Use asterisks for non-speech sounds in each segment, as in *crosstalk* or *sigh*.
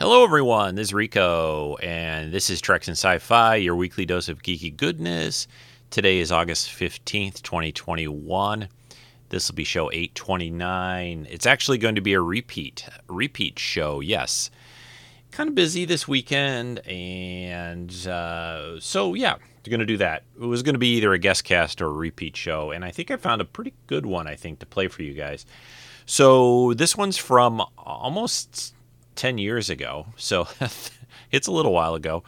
Hello, everyone. This is Rico, and this is Treks and Sci Fi, your weekly dose of geeky goodness. Today is August 15th, 2021. This will be show 829. It's actually going to be a repeat, repeat show, yes. Kind of busy this weekend, and uh, so yeah, we're going to do that. It was going to be either a guest cast or a repeat show, and I think I found a pretty good one, I think, to play for you guys. So this one's from almost 10 years ago. So *laughs* it's a little while ago.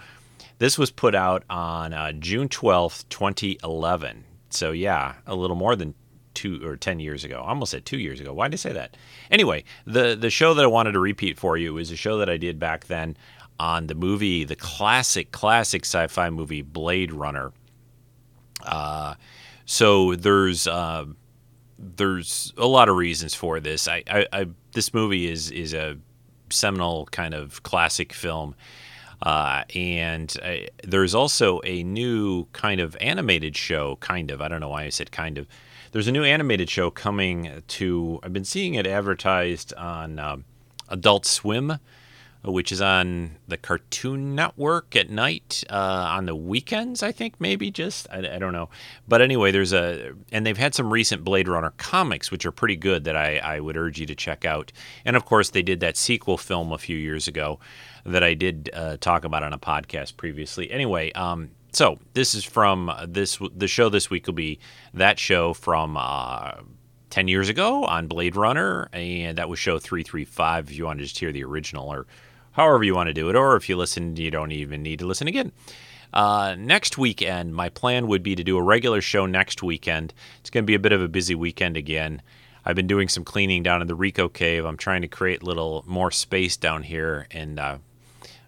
This was put out on uh, June 12th, 2011. So, yeah, a little more than two or 10 years ago. I almost said two years ago. Why did I say that? Anyway, the, the show that I wanted to repeat for you is a show that I did back then on the movie, the classic, classic sci fi movie Blade Runner. Uh, so there's uh, there's a lot of reasons for this. I, I, I, this movie is is a seminal kind of classic film. Uh, and uh, there's also a new kind of animated show, kind of. I don't know why I said kind of. There's a new animated show coming to. I've been seeing it advertised on um, Adult Swim which is on the Cartoon Network at night uh, on the weekends. I think maybe just I, I, don't know, but anyway, there's a and they've had some recent Blade Runner comics which are pretty good that I, I would urge you to check out. And of course, they did that sequel film a few years ago that I did uh, talk about on a podcast previously. Anyway, um, so this is from this the show this week will be that show from. Uh, 10 years ago on Blade Runner, and that was show 335 if you want to just hear the original or however you want to do it, or if you listen, you don't even need to listen again. Uh, next weekend, my plan would be to do a regular show next weekend. It's going to be a bit of a busy weekend again. I've been doing some cleaning down in the Rico Cave. I'm trying to create a little more space down here, and uh,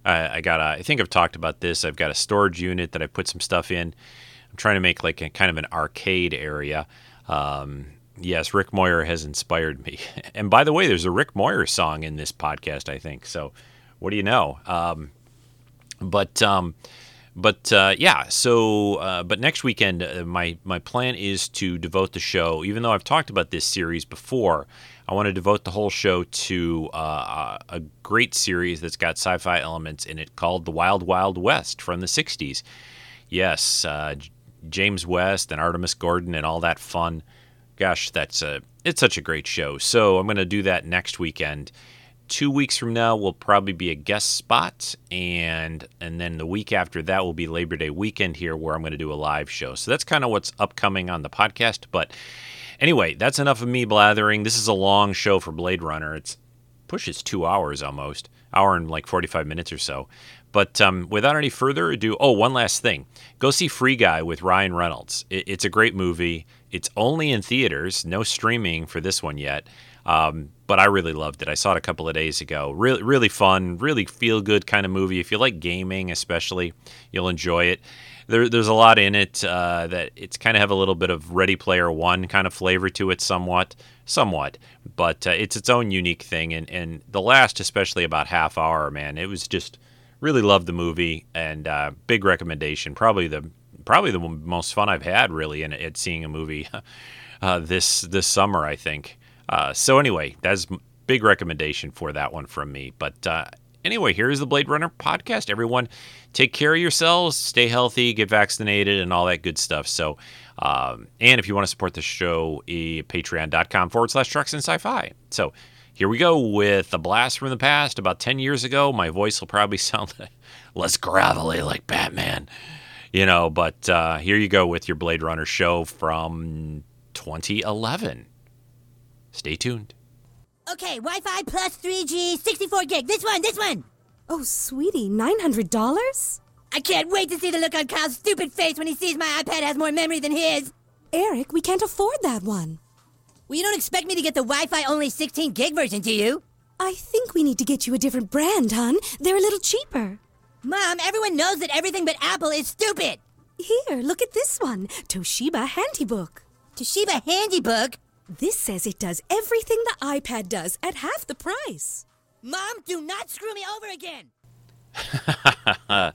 I, I, got. I think I've talked about this. I've got a storage unit that I put some stuff in. I'm trying to make like a kind of an arcade area. Um, yes, Rick Moyer has inspired me. *laughs* And by the way, there's a Rick Moyer song in this podcast. I think so what do you know? Um, but um, but uh, yeah, so uh, but next weekend, uh, my my plan is to devote the show. Even though I've talked about this series before, I want to devote the whole show to uh, a great series that's got sci-fi elements in it called The Wild Wild West from the '60s. Yes, uh, James West and Artemus Gordon and all that fun. Gosh, that's a it's such a great show. So I'm going to do that next weekend two weeks from now will probably be a guest spot, and and then the week after that will be Labor Day weekend here, where I'm going to do a live show. So that's kind of what's upcoming on the podcast. But anyway, that's enough of me blathering. This is a long show for Blade Runner. It's pushes two hours almost, hour and like 45 minutes or so. But um, without any further ado, oh, one last thing. Go see Free Guy with Ryan Reynolds. It, it's a great movie. It's only in theaters, no streaming for this one yet. Um, but I really loved it. I saw it a couple of days ago. Really, really fun, really feel good kind of movie. If you like gaming, especially, you'll enjoy it. There, there's a lot in it uh, that it's kind of have a little bit of Ready Player One kind of flavor to it, somewhat, somewhat. But uh, it's its own unique thing. And and the last, especially about half hour, man, it was just really loved the movie and uh, big recommendation. Probably the probably the most fun I've had really in at seeing a movie *laughs* uh, this this summer. I think. Uh, so anyway, that's big recommendation for that one from me. But uh, anyway, here's the Blade Runner podcast. Everyone, take care of yourselves, stay healthy, get vaccinated, and all that good stuff. So, um, and if you want to support the show, patreon.com forward slash treks and sci-fi. So here we go with a blast from the past. About 10 years ago, my voice will probably *laughs* sound less gravelly like Batman, you know, but uh, here you go with your Blade Runner show from 2011. Stay tuned. Okay, Wi-Fi plus 3G, 64 gig. This one, this one. Oh, sweetie, $900? I can't wait to see the look on Kyle's stupid face when he sees my iPad has more memory than his. Eric, we can't afford that one. Well, you don't expect me to get the Wi-Fi only 16 gig version, do you? I think we need to get you a different brand, hon. They're a little cheaper. Mom, everyone knows that everything but Apple is stupid. Here, look at this one. Toshiba Handybook. Toshiba Handybook? This says it does everything the iPad does at half the price. Mom, do not screw me over again. *laughs*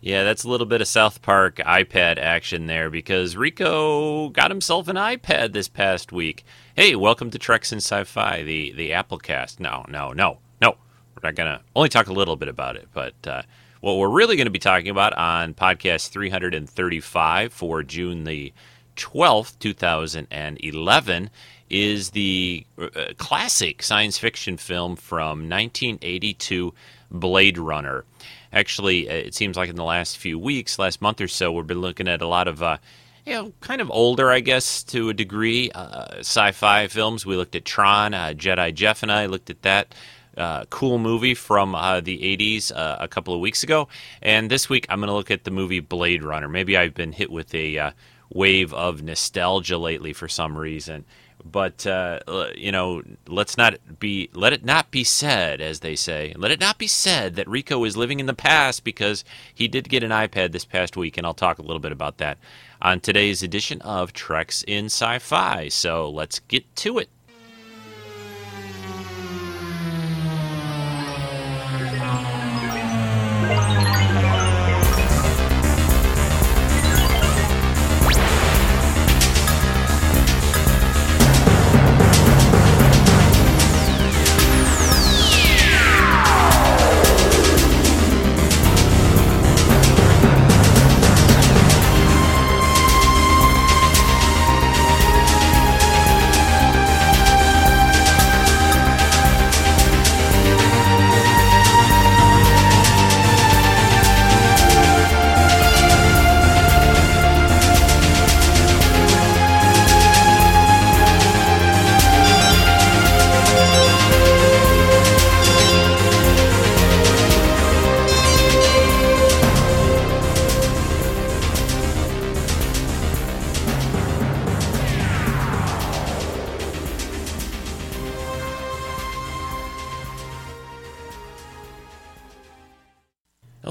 yeah, that's a little bit of South Park iPad action there because Rico got himself an iPad this past week. Hey, welcome to Treks and Sci-Fi, the the Applecast. No, no, no, no. we're not going to only talk a little bit about it, but uh, what we're really going to be talking about on podcast 335 for June the 12th, 2011, is the uh, classic science fiction film from 1982, Blade Runner. Actually, uh, it seems like in the last few weeks, last month or so, we've been looking at a lot of, uh, you know, kind of older, I guess, to a degree, uh, sci fi films. We looked at Tron, uh, Jedi Jeff and I looked at that. Uh, cool movie from uh, the 80s uh, a couple of weeks ago. And this week I'm going to look at the movie Blade Runner. Maybe I've been hit with a uh, wave of nostalgia lately for some reason. But uh, you know, let's not be let it not be said, as they say, let it not be said that Rico is living in the past because he did get an iPad this past week, and I'll talk a little bit about that on today's edition of Treks in Sci-Fi. So let's get to it.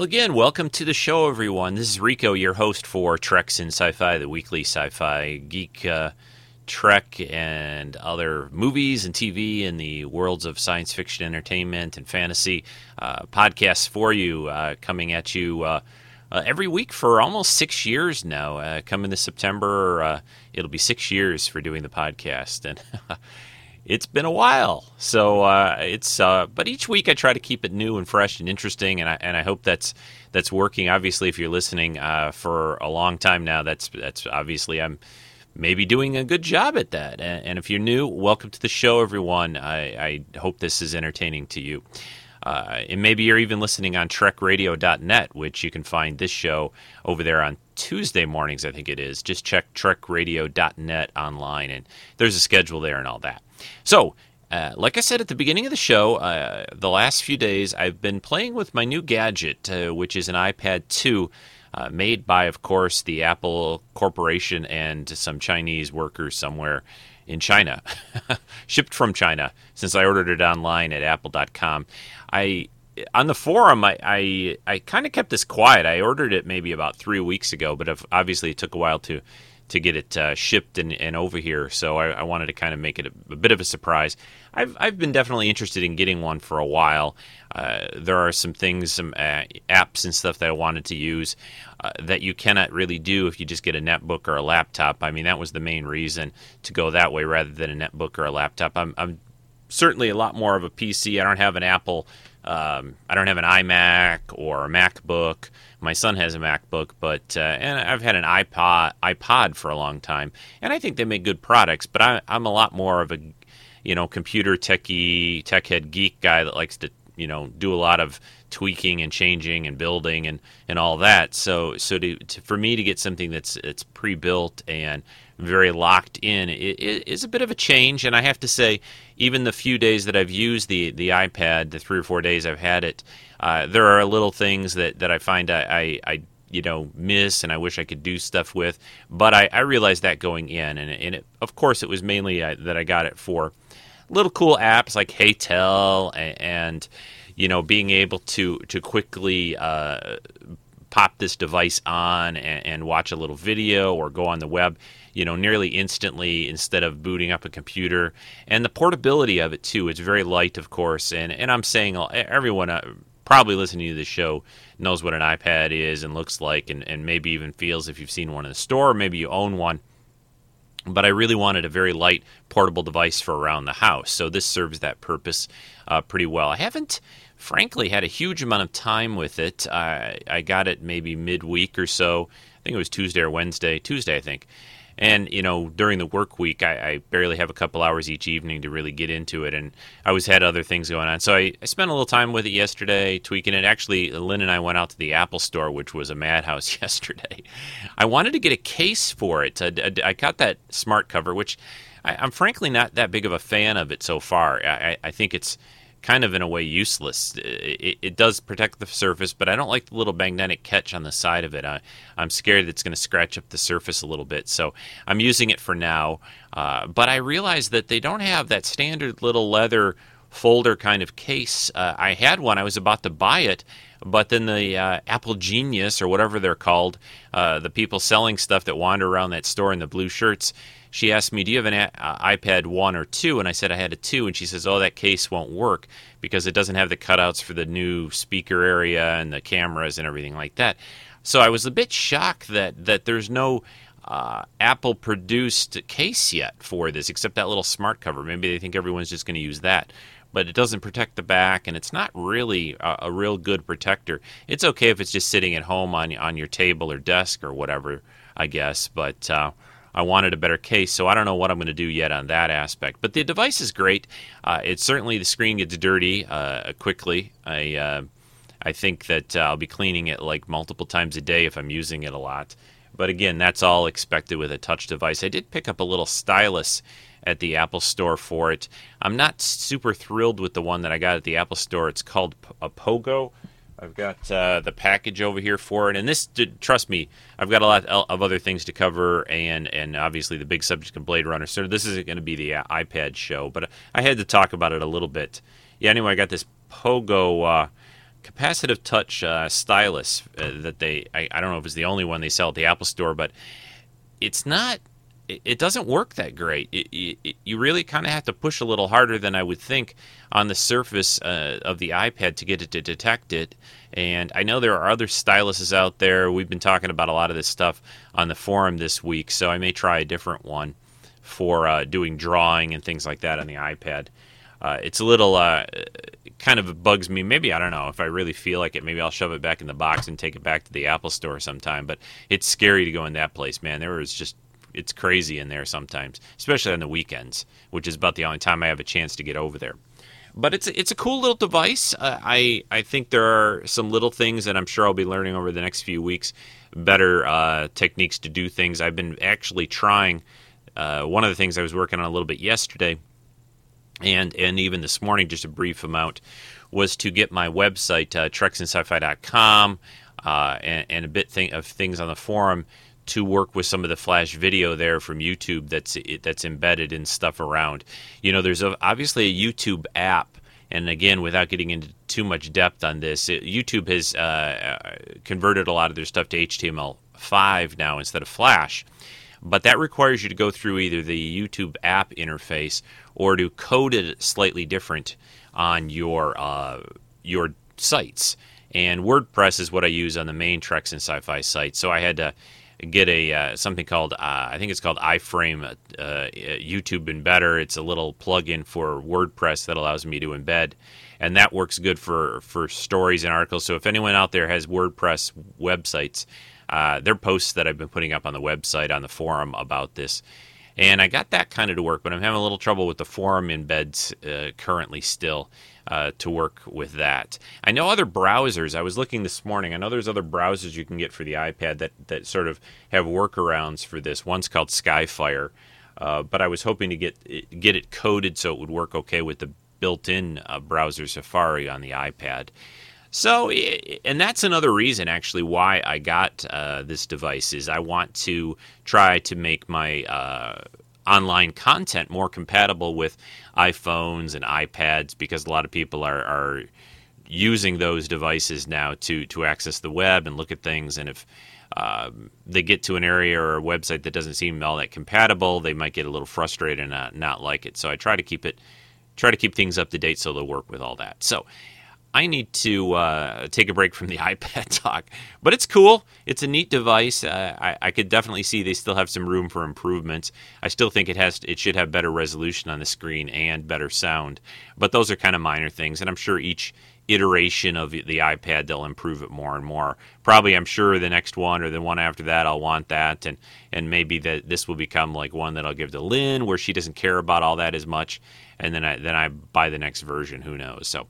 Well, again, welcome to the show, everyone. This is Rico, your host for Treks in Sci Fi, the weekly sci fi geek uh, trek and other movies and TV in the worlds of science fiction, entertainment, and fantasy uh, podcasts for you, uh, coming at you. Uh, uh, every week for almost six years now. Uh, coming this September, it'll be six years for doing the podcast, and *laughs* it's been a while. So uh, it's uh, but each week I try to keep it new and fresh and interesting, and I and I hope that's that's working. Obviously, if you're listening uh, for a long time now, that's that's obviously I'm maybe doing a good job at that. And, and if you're new, welcome to the show, everyone. I, I hope this is entertaining to you. Uh, and maybe you're even listening on trekradio.net, which you can find this show over there on Tuesday mornings, I think it is. Just check trekradio.net online, and there's a schedule there and all that. So, uh, like I said at the beginning of the show, uh, the last few days I've been playing with my new gadget, uh, which is an iPad 2, uh, made by, of course, the Apple Corporation and some Chinese workers somewhere in China, *laughs* shipped from China, since I ordered it online at apple.com. I on the forum, I I, I kind of kept this quiet. I ordered it maybe about three weeks ago, but obviously it took a while to to get it uh, shipped and, and over here. So I, I wanted to kind of make it a, a, bit of a surprise. I've, I've been definitely interested in getting one for a while. Uh, there are some things, some uh, apps and stuff that I wanted to use uh, that you cannot really do if you just get a netbook or a laptop. I mean, that was the main reason to go that way rather than a netbook or a laptop. I'm, I'm certainly a lot more of a PC. I don't have an Apple. Um, I don't have an iMac or a MacBook. My son has a MacBook, but uh, and I've had an iPod iPod for a long time, and I think they make good products. But I, I'm a lot more of a you know computer techie tech head geek guy that likes to you know do a lot of tweaking and changing and building and, and all that. So so to, to for me to get something that's it's pre built and very locked in it, it is a bit of a change. And I have to say, even the few days that I've used the the iPad, the three or four days I've had it, uh, there are little things that, that I find I, I, I you know miss and I wish I could do stuff with. But I, I realized that going in, and, and it, of course it was mainly uh, that I got it for little cool apps like HeyTell and, and you know being able to to quickly uh, pop this device on and, and, watch a little video or go on the web you know nearly instantly instead of booting up a computer and the portability of it too it's very light of course and and i'm saying everyone uh, probably listening to the show knows what an ipad is and looks like and, and maybe even feels if you've seen one in the store maybe you own one but I really wanted a very light portable device for around the house. So this serves that purpose uh, pretty well. I haven't, frankly, had a huge amount of time with it. I, I got it maybe midweek or so. I think it was Tuesday or Wednesday. Tuesday, I think. And you know, during the work week, I, I, barely have a couple hours each evening to really get into it, and I always had other things going on. So I, I, spent a little time with it yesterday, tweaking it. Actually, Lynn and I went out to the Apple Store, which was a madhouse *laughs* yesterday. I wanted to get a case for it. I, I got that smart cover, which I, am frankly not that big of a fan of it so far. I, I think it's kind of in a way useless. It, it, does protect the surface, but I don't like the little magnetic catch on the side of it. I, am scared it's going to scratch up the surface a little bit, so I'm using it for now. Uh, but I realize that they don't have that standard little leather folder kind of case. Uh, I had one. I was about to buy it, but then the uh, Apple Genius or whatever they're called, uh, the people selling stuff that wander around that store in the blue shirts she asked me, "Do you have an uh, iPad one or two? And I said I had a two, and she says, "Oh, that case won't work because it doesn't have the cutouts for the new speaker area and the cameras and everything like that." So I was a bit shocked that that there's no uh, Apple produced case yet for this, except that little smart cover. Maybe they think everyone's just going to use that. But it doesn't protect the back, and it's not really a, a, real good protector. It's okay if it's just sitting at home on on your table or desk or whatever, I guess. But uh, I wanted a better case, so I don't know what I'm going to do yet on that aspect. But the device is great. Uh, it's certainly the screen gets dirty uh, quickly. I uh, I think that uh, I'll be cleaning it like multiple times a day if I'm using it a lot. But again, that's all expected with a touch device. I did pick up a little stylus at the Apple Store for it. I'm not super thrilled with the one that I got at the Apple Store. It's called a Pogo. I've got uh, the package over here for it, and this, trust me, I've got a lot of other things to cover, and and obviously the big subject of Blade Runner. So this isn't going to be the uh, iPad show, but I had to talk about it a little bit. Yeah. Anyway, I got this Pogo uh, capacitive touch uh, stylus uh, that they. I, I don't know if it's the only one they sell at the Apple Store, but it's not it doesn't work that great. It, it, you really kind of have to push a little harder than I would think on the surface uh, of the iPad to get it to detect it. And I know there are other styluses out there. We've been talking about a lot of this stuff on the forum this week, so I may try a different one for uh, doing drawing and things like that on the iPad. Uh, it's a little uh, kind of bugs me. Maybe I don't know if I really feel like it. Maybe I'll shove it back in the box and take it back to the Apple Store sometime. But it's scary to go in that place, man. There was just it's crazy in there sometimes, especially on the weekends, which is about the only time I have a chance to get over there. But it's it's a cool little device. Uh, I I think there are some little things that I'm sure I'll be learning over the next few weeks, better uh, techniques to do things. I've been actually trying. Uh, one of the things I was working on a little bit yesterday, and and even this morning, just a brief amount, was to get my website uh, treksinsci-fi.com uh, and, and a bit thing, of things on the forum to work with some of the flash video there from YouTube that's that's embedded in stuff around. You know, there's a, obviously a YouTube app, and again, without getting into too much depth on this, it, YouTube has uh, uh converted a lot of their stuff to HTML5 now instead of Flash. But that requires you to go through either the YouTube app interface or to code it slightly different on your uh, your sites. And WordPress is what I use on the main Treks and Sci-Fi site. So I had to get a uh, something called uh, I think it's called iFrame uh, YouTube Embedder. It's a little plugin for WordPress that allows me to embed, and that works good for for stories and articles. So if anyone out there has WordPress websites, uh, they're posts that I've been putting up on the website on the forum about this. And I got that kind of to work, but I'm having a little trouble with the forum embeds uh, currently still uh, to work with that. I know other browsers. I was looking this morning. I know there's other browsers you can get for the iPad that that sort of have workarounds for this. One's called Skyfire, uh, but I was hoping to get get it coded so it would work okay with the built-in uh, browser Safari on the iPad. So, and that's another reason actually why I got uh, this device is I want to try to make my uh, online content more compatible with iPhones and iPads because a lot of people are, are using those devices now to to access the web and look at things. And if uh, they get to an area or a website that doesn't seem all that compatible, they might get a little frustrated and not, not like it. So I try to keep it try to keep things up to date so they'll work with all that. So I need to uh, take a break from the *laughs* iPad talk, but it's cool. It's a neat device. Uh, I, I, could definitely see they still have some room for improvements. I still think it has it should have better resolution on the screen and better sound, but those are kind of minor things, and I'm sure each iteration of the iPad they'll improve it more and more. Probably, I'm sure the next one or the one after that I'll want that, and and maybe that this will become like one that I'll give to Lynn, where she doesn't care about all that as much, and then I then I buy the next version. Who knows? So.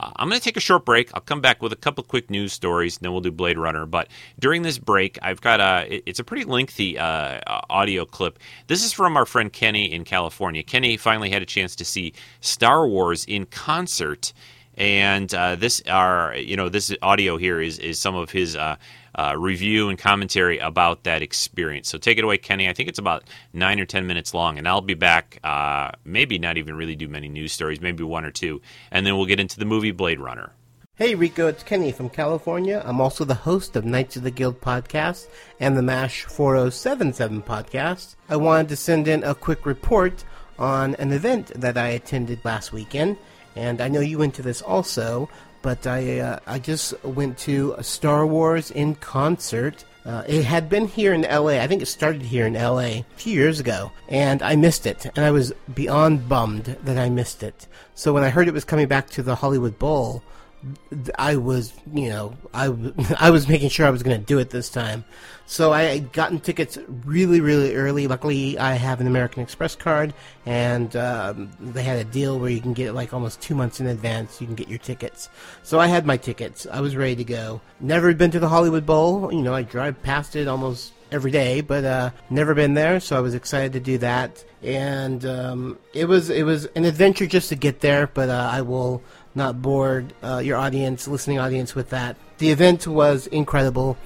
Uh, I'm going to take a short break. I'll come back with a couple quick news stories, and then we'll do Blade Runner. But during this break, I've got a it's a pretty lengthy uh, audio clip. This is from our friend Kenny in California. Kenny finally had a chance to see Star Wars in concert, and uh, this our you know this audio here is is some of his uh, review and commentary about that experience. So take it away, Kenny. I think it's about nine or ten minutes long, and I'll be back. Uh, maybe not even really do many news stories, maybe one or two, and then we'll get into the movie Blade Runner. Hey Rico, it's Kenny from California. I'm also the host of Knights of the Guild podcast and the MASH 4077 podcast. I wanted to send in a quick report on an event that I attended last weekend, and I know you went to this also, but I uh, I just went to Star Wars in concert. Uh, it had been here in LA. I think it started here in LA a few years ago, and I missed it. And I was beyond bummed that I missed it. So when I heard it was coming back to the Hollywood Bowl, I was, you know, I, *laughs* I was making sure I was going to do it this time. So I had gotten tickets really, really early. Luckily, I have an American Express card, and um, they had a deal where you can get like almost two months in advance. You can get your tickets. So I had my tickets. I was ready to go. Never been to the Hollywood Bowl. You know, I drive past it almost every day, but uh, never been there, so I was excited to do that. And um, it was it was an adventure just to get there, but uh, I will not bored uh, your audience, listening audience, with that. The event was incredible.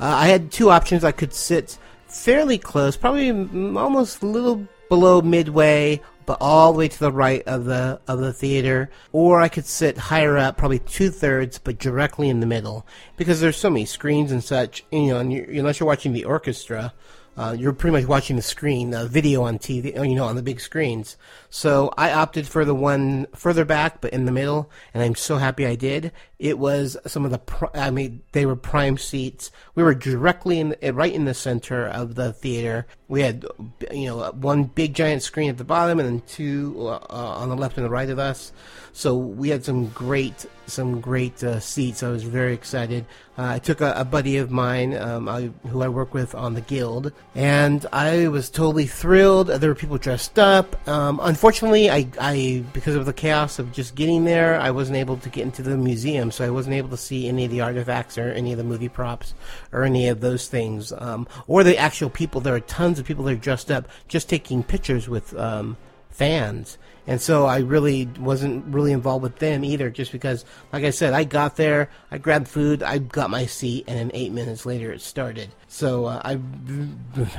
Uh, I had two options. I could sit fairly close, probably almost a little below midway, but all the way to the right of the of the theater, or I could sit higher up, probably two thirds, but directly in the middle, because there's so many screens and such. You know, and you, unless you're watching the orchestra, uh, you're pretty much watching the screen, the video on TV, you know, on the big screens. So I opted for the one further back, but in the middle, and I'm so happy I did. It was some of the, I mean, they were prime seats. We were directly in, the, right in the center of the theater. We had, you know, one big giant screen at the bottom, and then two uh, on the left and the right of us. So we had some great, some great uh, seats. I was very excited. Uh, I took a, a buddy of mine, um, I, who I work with on the guild, and I was totally thrilled. There were people dressed up. Um, unfortunately, I, I, because of the chaos of just getting there, I wasn't able to get into the museum, so I wasn't able to see any of the artifacts or any of the movie props or any of those things, um, or the actual people. There are tons of people that are dressed up, just taking pictures with um, fans and so I really wasn't really involved with them either, just because, like I said, I got there, I grabbed food, I got my seat, and then eight minutes later it started. So uh, I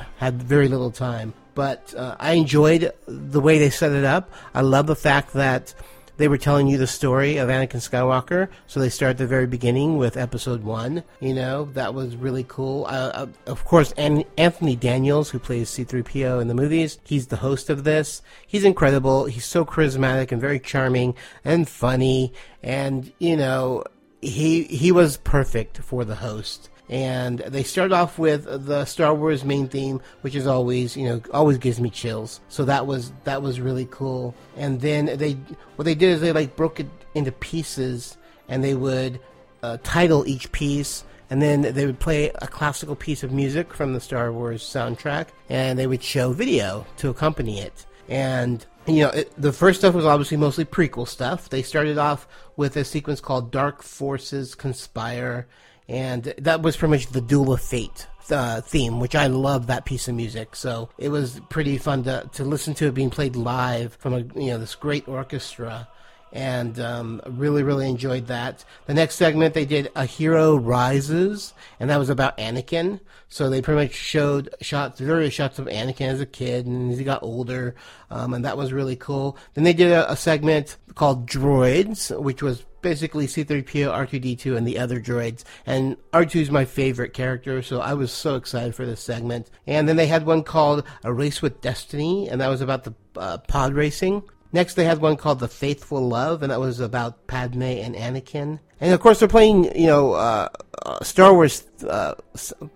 *laughs* had very little time. But uh, I enjoyed the way they set it up. I love the fact that they were telling you the story of Anakin Skywalker. So they start at the very beginning with Episode One. You know that was really cool. Uh, uh, of course, An- Anthony Daniels, who plays C-3PO in the movies, he's the host of this. He's incredible. He's so charismatic and very charming and funny, and you know he he was perfect for the host and they start off with the Star Wars main theme, which is always, you know, always gives me chills. So that was that was really cool. And then they what they did is they like broke it into pieces, and they would uh, title each piece. And then they would play a classical piece of music from the Star Wars soundtrack, and they would show video to accompany it. And you know, it, the first stuff was obviously mostly prequel stuff. They started off with a sequence called Dark Forces Conspire, and that was pretty much the Duel of Fate uh, theme, which I love that piece of music. So it was pretty fun to, to listen to it being played live from a you know this great orchestra, and um, really really enjoyed that. The next segment they did a hero rises, and that was about Anakin. So they pretty much showed shots, various shots of Anakin as a kid and as he got older, um, and that was really cool. Then they did a, a segment called Droids, which was basically C3PO, R2D2, and the other droids. And R2 is my favorite character, so I was so excited for this segment. And then they had one called A Race with Destiny, and that was about the uh, pod racing. Next, they had one called The Faithful Love, and that was about Padme and Anakin. And of course, they're playing, you know, uh, uh, Star Wars uh,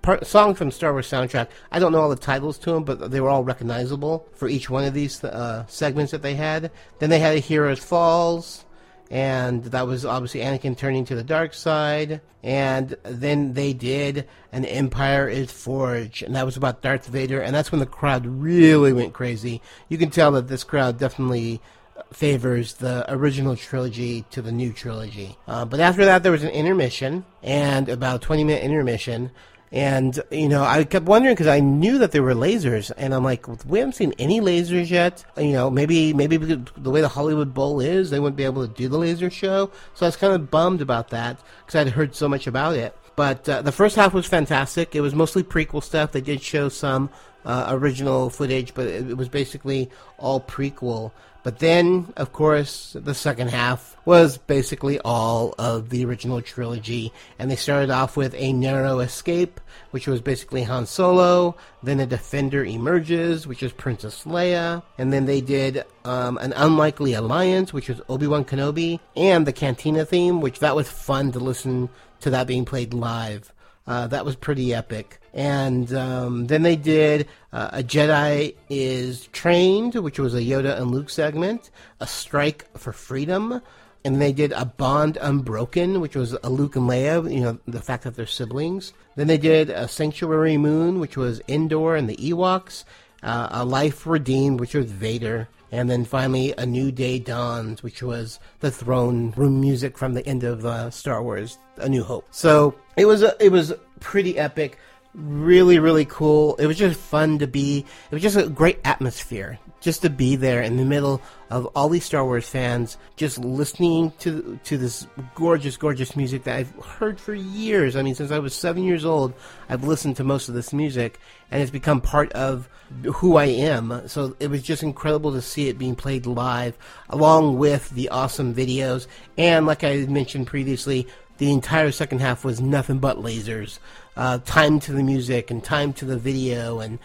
part, song from Star Wars soundtrack. I don't know all the titles to them, but they were all recognizable for each one of these uh, segments that they had. Then they had a Heroes Falls, and that was obviously Anakin turning to the dark side. And then they did An Empire is Forged, and that was about Darth Vader, and that's when the crowd really went crazy. You can tell that this crowd definitely favors the original trilogy to the new trilogy. Uh, but after that, there was an intermission, and about a 20 minute intermission. And, you know, I kept wondering because I knew that there were lasers, and I'm like, we haven't seen any lasers yet. You know, maybe maybe the way the Hollywood Bowl is, they wouldn't be able to do the laser show. So I was kind of bummed about that because I'd heard so much about it. But uh, the first half was fantastic. It was mostly prequel stuff. They did show some uh, original footage, but it, it was basically all prequel. But then, of course, the second half was basically all of the original trilogy. And they started off with A Narrow Escape, which was basically Han Solo. Then A Defender Emerges, which is Princess Leia. And then they did um, An Unlikely Alliance, which was Obi Wan Kenobi. And the Cantina theme, which that was fun to listen to that being played live. Uh, that was pretty epic. And um, then they did uh, A Jedi is Trained, which was a Yoda and Luke segment, A Strike for Freedom, and they did A Bond Unbroken, which was a Luke and Leia, you know, the fact that they're siblings. Then they did A Sanctuary Moon, which was Endor and the Ewoks, uh, A Life Redeemed, which was Vader. And then finally, A New Day Dawns, which was the throne room music from the end of uh, Star Wars: A New Hope. So it was a, it was pretty epic really really cool it was just fun to be it was just a great atmosphere just to be there in the middle of all these Star Wars fans just listening to to this gorgeous gorgeous music that I've heard for years. I mean since I was 7 years old I've listened to most of this music and it's become part of who I am. So it was just incredible to see it being played live along with the awesome videos. And like I mentioned previously the entire second half was nothing but lasers. Uh, time to the music and time to the video, and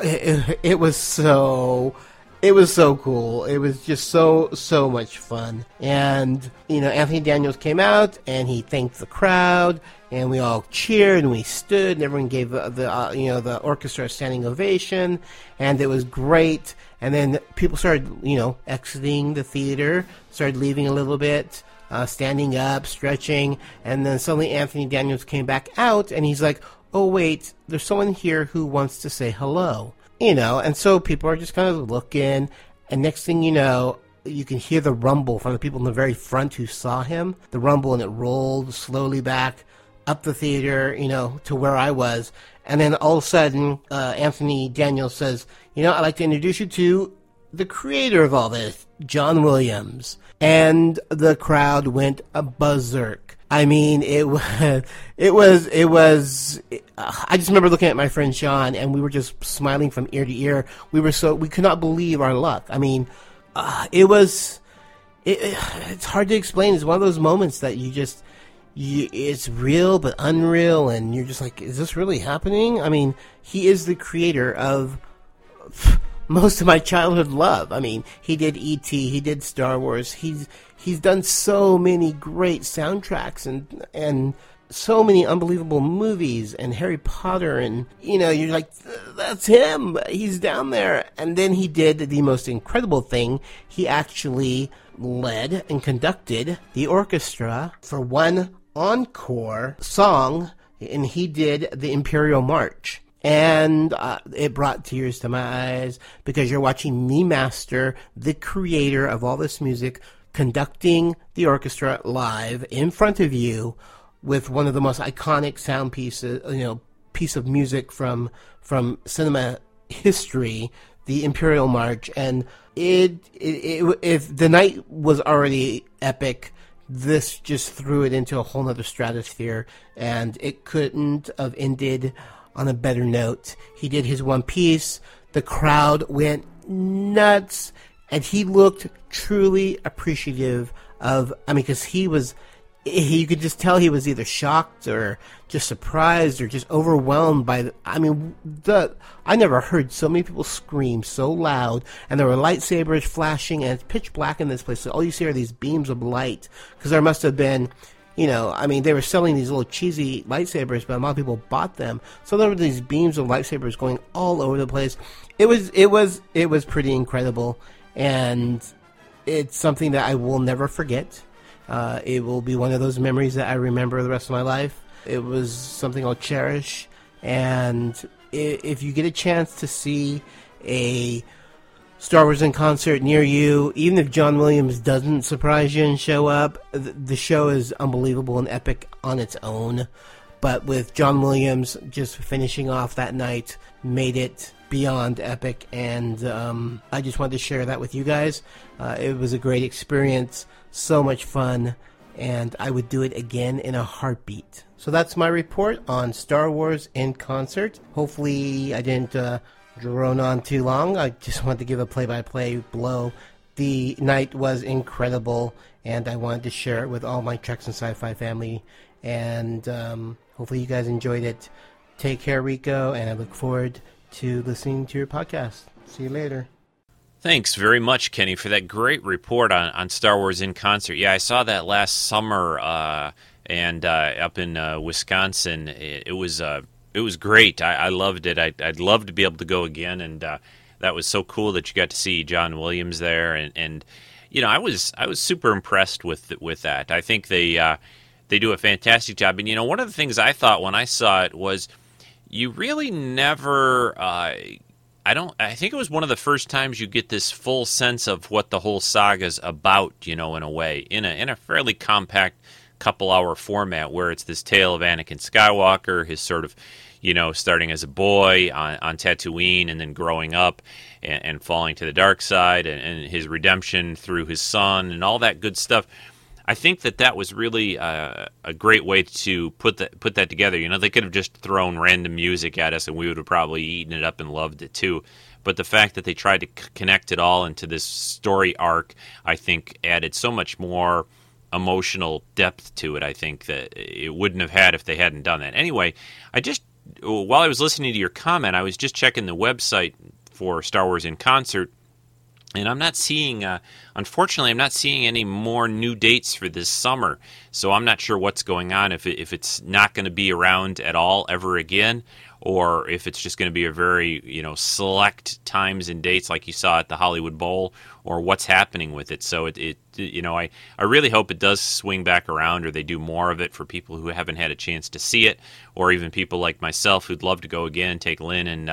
it, it was so it was so cool. It was just so so much fun. And you know, Anthony Daniels came out and he thanked the crowd, and we all cheered and we stood, and everyone gave the, the uh, you know the orchestra a standing ovation, and it was great. And then people started you know exiting the theater, started leaving a little bit uh, standing up, stretching, and then suddenly Anthony Daniels came back out, and he's like, "Oh wait, there's someone here who wants to say hello." You know, and so people are just kind of looking, and next thing you know, you can hear the rumble from the people in the very front who saw him. The rumble, and it rolled slowly back up the theater, you know, to where I was. And then all of a sudden, uh, Anthony Daniels says, You know, I'd like to introduce you to the creator of all this, John Williams and the crowd went a berserk. I mean, it was, it was, it was. I just remember looking at my friend Sean, and we were just smiling from ear to ear. We were so we could not believe our luck. I mean, uh, it was. It, it's hard to explain. It's one of those moments that you just. You, it's real but unreal, and you're just like, is this really happening? I mean, he is the creator of *laughs* most of my childhood love. I mean, he did E.T., he did Star Wars. He's he's done so many great soundtracks and and so many unbelievable movies and Harry Potter and you know you're like that's him. He's down there. And then he did the most incredible thing. He actually led and conducted the orchestra for one encore song and he did the Imperial March. And uh, it brought tears to my eyes because you're watching me master, the creator of all this music, conducting the orchestra live in front of you with one of the most iconic sound pieces, you know, piece of music from from cinema history, the Imperial March, and it, it, it if the night was already epic this just threw it into a whole nother stratosphere and it couldn't have ended on a better note. He did his one piece. The crowd went nuts, and he looked truly appreciative of. I mean, because he was he, you could just tell he was either shocked or just surprised or just overwhelmed by the, I mean the I never heard so many people scream so loud and there were lightsabers flashing and it's pitch black in this place so all you see are these beams of light because there must have been you know, I mean, they were selling these little cheesy lightsabers, but a lot of people bought them. So there were these beams of lightsabers going all over the place. It was, it was, it was pretty incredible, and it's something that I will never forget. Uh, it will be one of those memories that I remember the rest of my life. It was something I'll cherish, and if you get a chance to see a Star Wars in concert near you, even if John Williams doesn't surprise you and show up, the show is unbelievable and epic on its own. But with John Williams just finishing off that night, made it beyond epic, and um, I just wanted to share that with you guys. Uh, it was a great experience, so much fun, and I would do it again in a heartbeat. So that's my report on Star Wars in concert. Hopefully, I didn't uh, drone on too long. I just *laughs* wanted to give a play by play blow. The night was incredible, and I wanted to share it with all my Treks and Sci Fi family. And um, hopefully, you guys enjoyed it. Take care, Rico, and I look forward to listening to your podcast. See you later. Thanks very much, Kenny, for that great report on, on Star Wars in concert. Yeah, I saw that last summer uh, and uh, up in uh, Wisconsin. It, it was uh, it was great. I, I loved it. I, would love to be able to go again, and uh, that was so cool that you got to see John Williams there. And, and you know, I was I was super impressed with with that. I think they uh, they do a fantastic job. And you know, one of the things I thought when I saw it was you really never. Uh, I don't. I think it was one of the first times you get this full sense of what the whole saga's about. You know, in a way, in a in a fairly compact couple hour format, where it's this tale of Anakin Skywalker, his sort of you know, starting as a boy on, on Tatooine and then growing up and, and falling to the dark side and, and, his redemption through his son and all that good stuff. I think that that was really uh, a great way to put that put that together. You know, they could have just thrown random music at us and we would have probably eaten it up and loved it too. But the fact that they tried to c- connect it all into this story arc, I think, added so much more emotional depth to it. I think that it wouldn't have had if they hadn't done that. Anyway, I just while I was listening to your comment, I was just checking the website for Star Wars in Concert, and I'm not seeing, uh, unfortunately, I'm not seeing any more new dates for this summer. So I'm not sure what's going on, if, it, if it's not going to be around at all ever again, or if it's just going to be a very, you know, select times and dates like you saw at the Hollywood Bowl, or what's happening with it. So it, it you know, I, I really hope it does swing back around or they do more of it for people who haven't had a chance to see it, or even people like myself who'd love to go again take Lynn and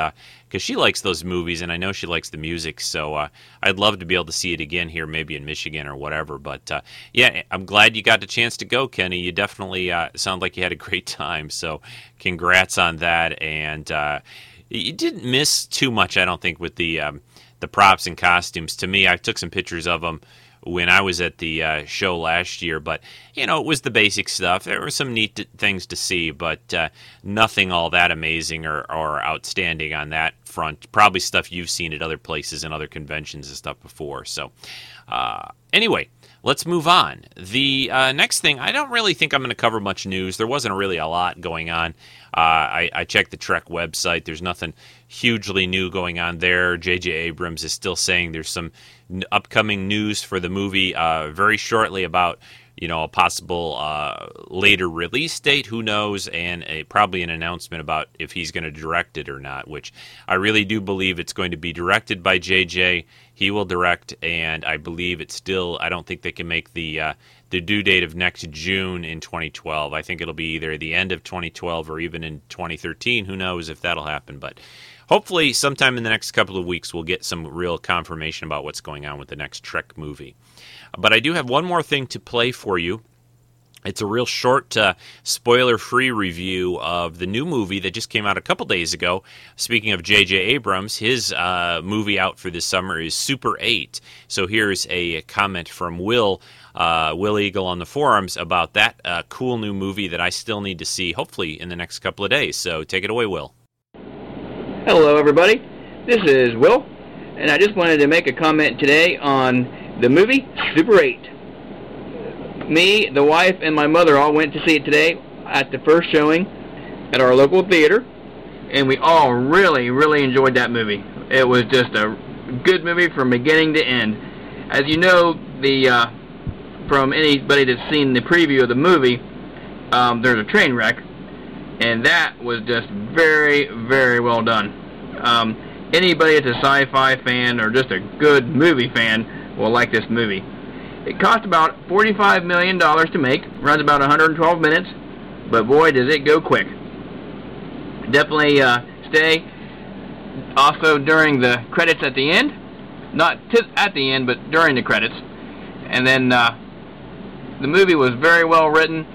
because she likes those movies and I know she likes the music. So uh, I'd love to be able to see it again here, maybe in Michigan or whatever. But uh, yeah, I'm glad you got the chance to go, Kenny. You definitely uh, sound like you had a great time. So congrats on that. And uh, you didn't miss too much, I don't think, with the. Um, the props and costumes. To me, I took some pictures of them when I was at the uh, show last year, but you know, it was the basic stuff. There were some neat things to see, but uh, nothing all that amazing or, or outstanding on that front. Probably stuff you've seen at other places and other conventions and stuff before. So, uh, anyway, let's move on. The uh, next thing, I don't really think I'm going to cover much news. There wasn't really a lot going on. Uh, I, I, checked the Trek website. There's nothing hugely new going on there. J.J. Abrams is still saying there's some n- upcoming news for the movie uh, very shortly about you know a possible uh, later release date. Who knows? And a, probably an announcement about if he's going to direct it or not. Which I really do believe it's going to be directed by J.J. He will direct, and I believe it's still. I don't think they can make the uh, the due date of next June in 2012. I think it'll be either the end of 2012 or even in 2013. Who knows if that'll happen? But hopefully, sometime in the next couple of weeks, we'll get some real confirmation about what's going on with the next Trek movie. But I do have one more thing to play for you. It's a real short, uh, spoiler free review of the new movie that just came out a couple days ago. Speaking of J.J. Abrams, his uh, movie out for this summer is Super 8. So here's a comment from Will uh, Will Eagle on the forums about that uh, cool new movie that I still need to see, hopefully in the next couple of days. So take it away, Will. Hello, everybody. This is Will, and I just wanted to make a comment today on the movie Super 8. Me, the wife, and my mother all went to see it today at the first showing at our local theater, and we all really, really enjoyed that movie. It was just a good movie from beginning to end. As you know, the uh, from anybody that's seen the preview of the movie, um, there's a train wreck, and that was just very, very well done. Um, anybody that's a sci-fi fan or just a good movie fan will like this movie. It cost about $45 million to make, runs about 112 minutes, but boy, does it go quick. Definitely uh, stay also during the credits at the end. Not at the end, but during the credits. And then uh, the movie was very well written.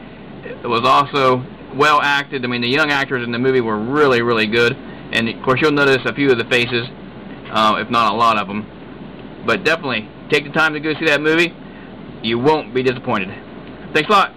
It was also well acted. I mean, the young actors in the movie were really, really good. And of course, you'll notice a few of the faces, uh, if not a lot of them. But definitely take the time to go see that movie. You won't be disappointed. Thanks a lot.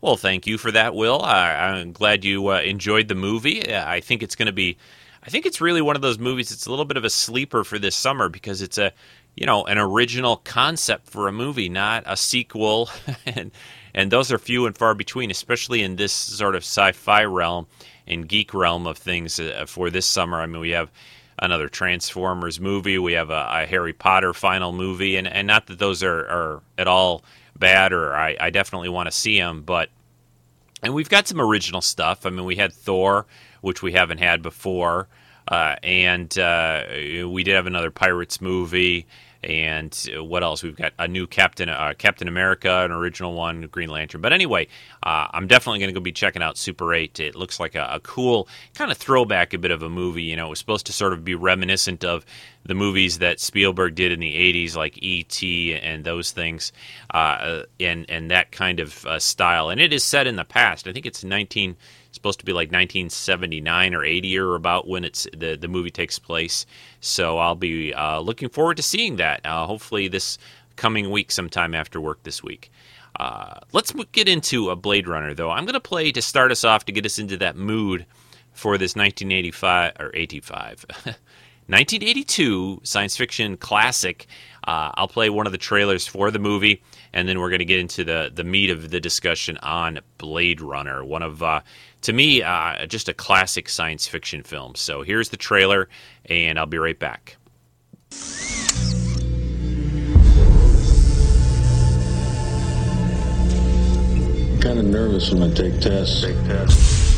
Well, thank you for that, Will. I, am glad you uh, enjoyed the movie. I think it's going to be, I think it's really one of those movies. It's a little bit of a sleeper for this summer because it's a, you know, an original concept for a movie, not a sequel, *laughs* and and those are few and far between, especially in this sort of sci-fi realm and geek realm of things uh, for this summer. I mean, we have another Transformers movie, we have a, a Harry Potter final movie, and and not that those are are at all bad, or I, I definitely want to see them. But and we've got some original stuff. I mean, we had Thor, which we haven't had before, uh, and uh, we did have another Pirates movie. And what else? We've got a new Captain uh, Captain America, an original one, Green Lantern. But anyway, uh, I'm definitely going to go be checking out Super 8. It looks like a, a cool kind of throwback, a bit of a movie. You know, it was supposed to sort of be reminiscent of the movies that Spielberg did in the 80s, like E.T. and those things, uh, and, and that kind of uh, style. And it is set in the past. I think it's 19, supposed to be like 1979 or 80 or about when it's the, the movie takes place. So I'll be uh, looking forward to seeing that, uh, hopefully this coming week, sometime after work this week. Uh, let's get into a Blade Runner, though. I'm going to play to start us off to get us into that mood for this 1985 or 85 *laughs* 1982 science fiction classic. Uh, I'll play one of the trailers for the movie, and then we're going to get into the the meat of the discussion on Blade Runner, one of uh, to me uh, just a classic science fiction film. So here's the trailer, and I'll be right back. kind of nervous when I take tests. Take tests.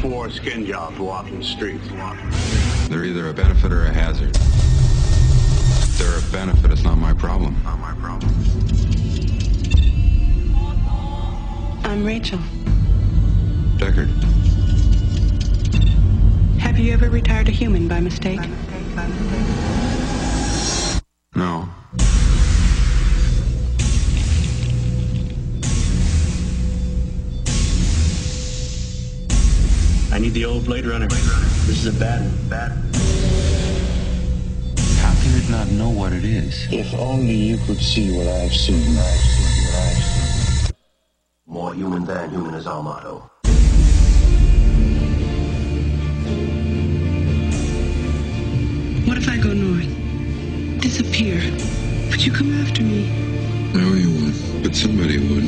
Four skin jobs walking the streets. They're either a benefit or a hazard. If they're a benefit, it's not my problem. Not my problem. I'm Rachel. Deckard. Have you ever retired a human by mistake? No. I need the old Blade Runner. This is a bad one. Bad. How can it not know what it is? If only you could see what I've seen. I've seen what I've seen. More human than human is our motto. What if I go north? Disappear? Would you come after me? No, you won't. But somebody would.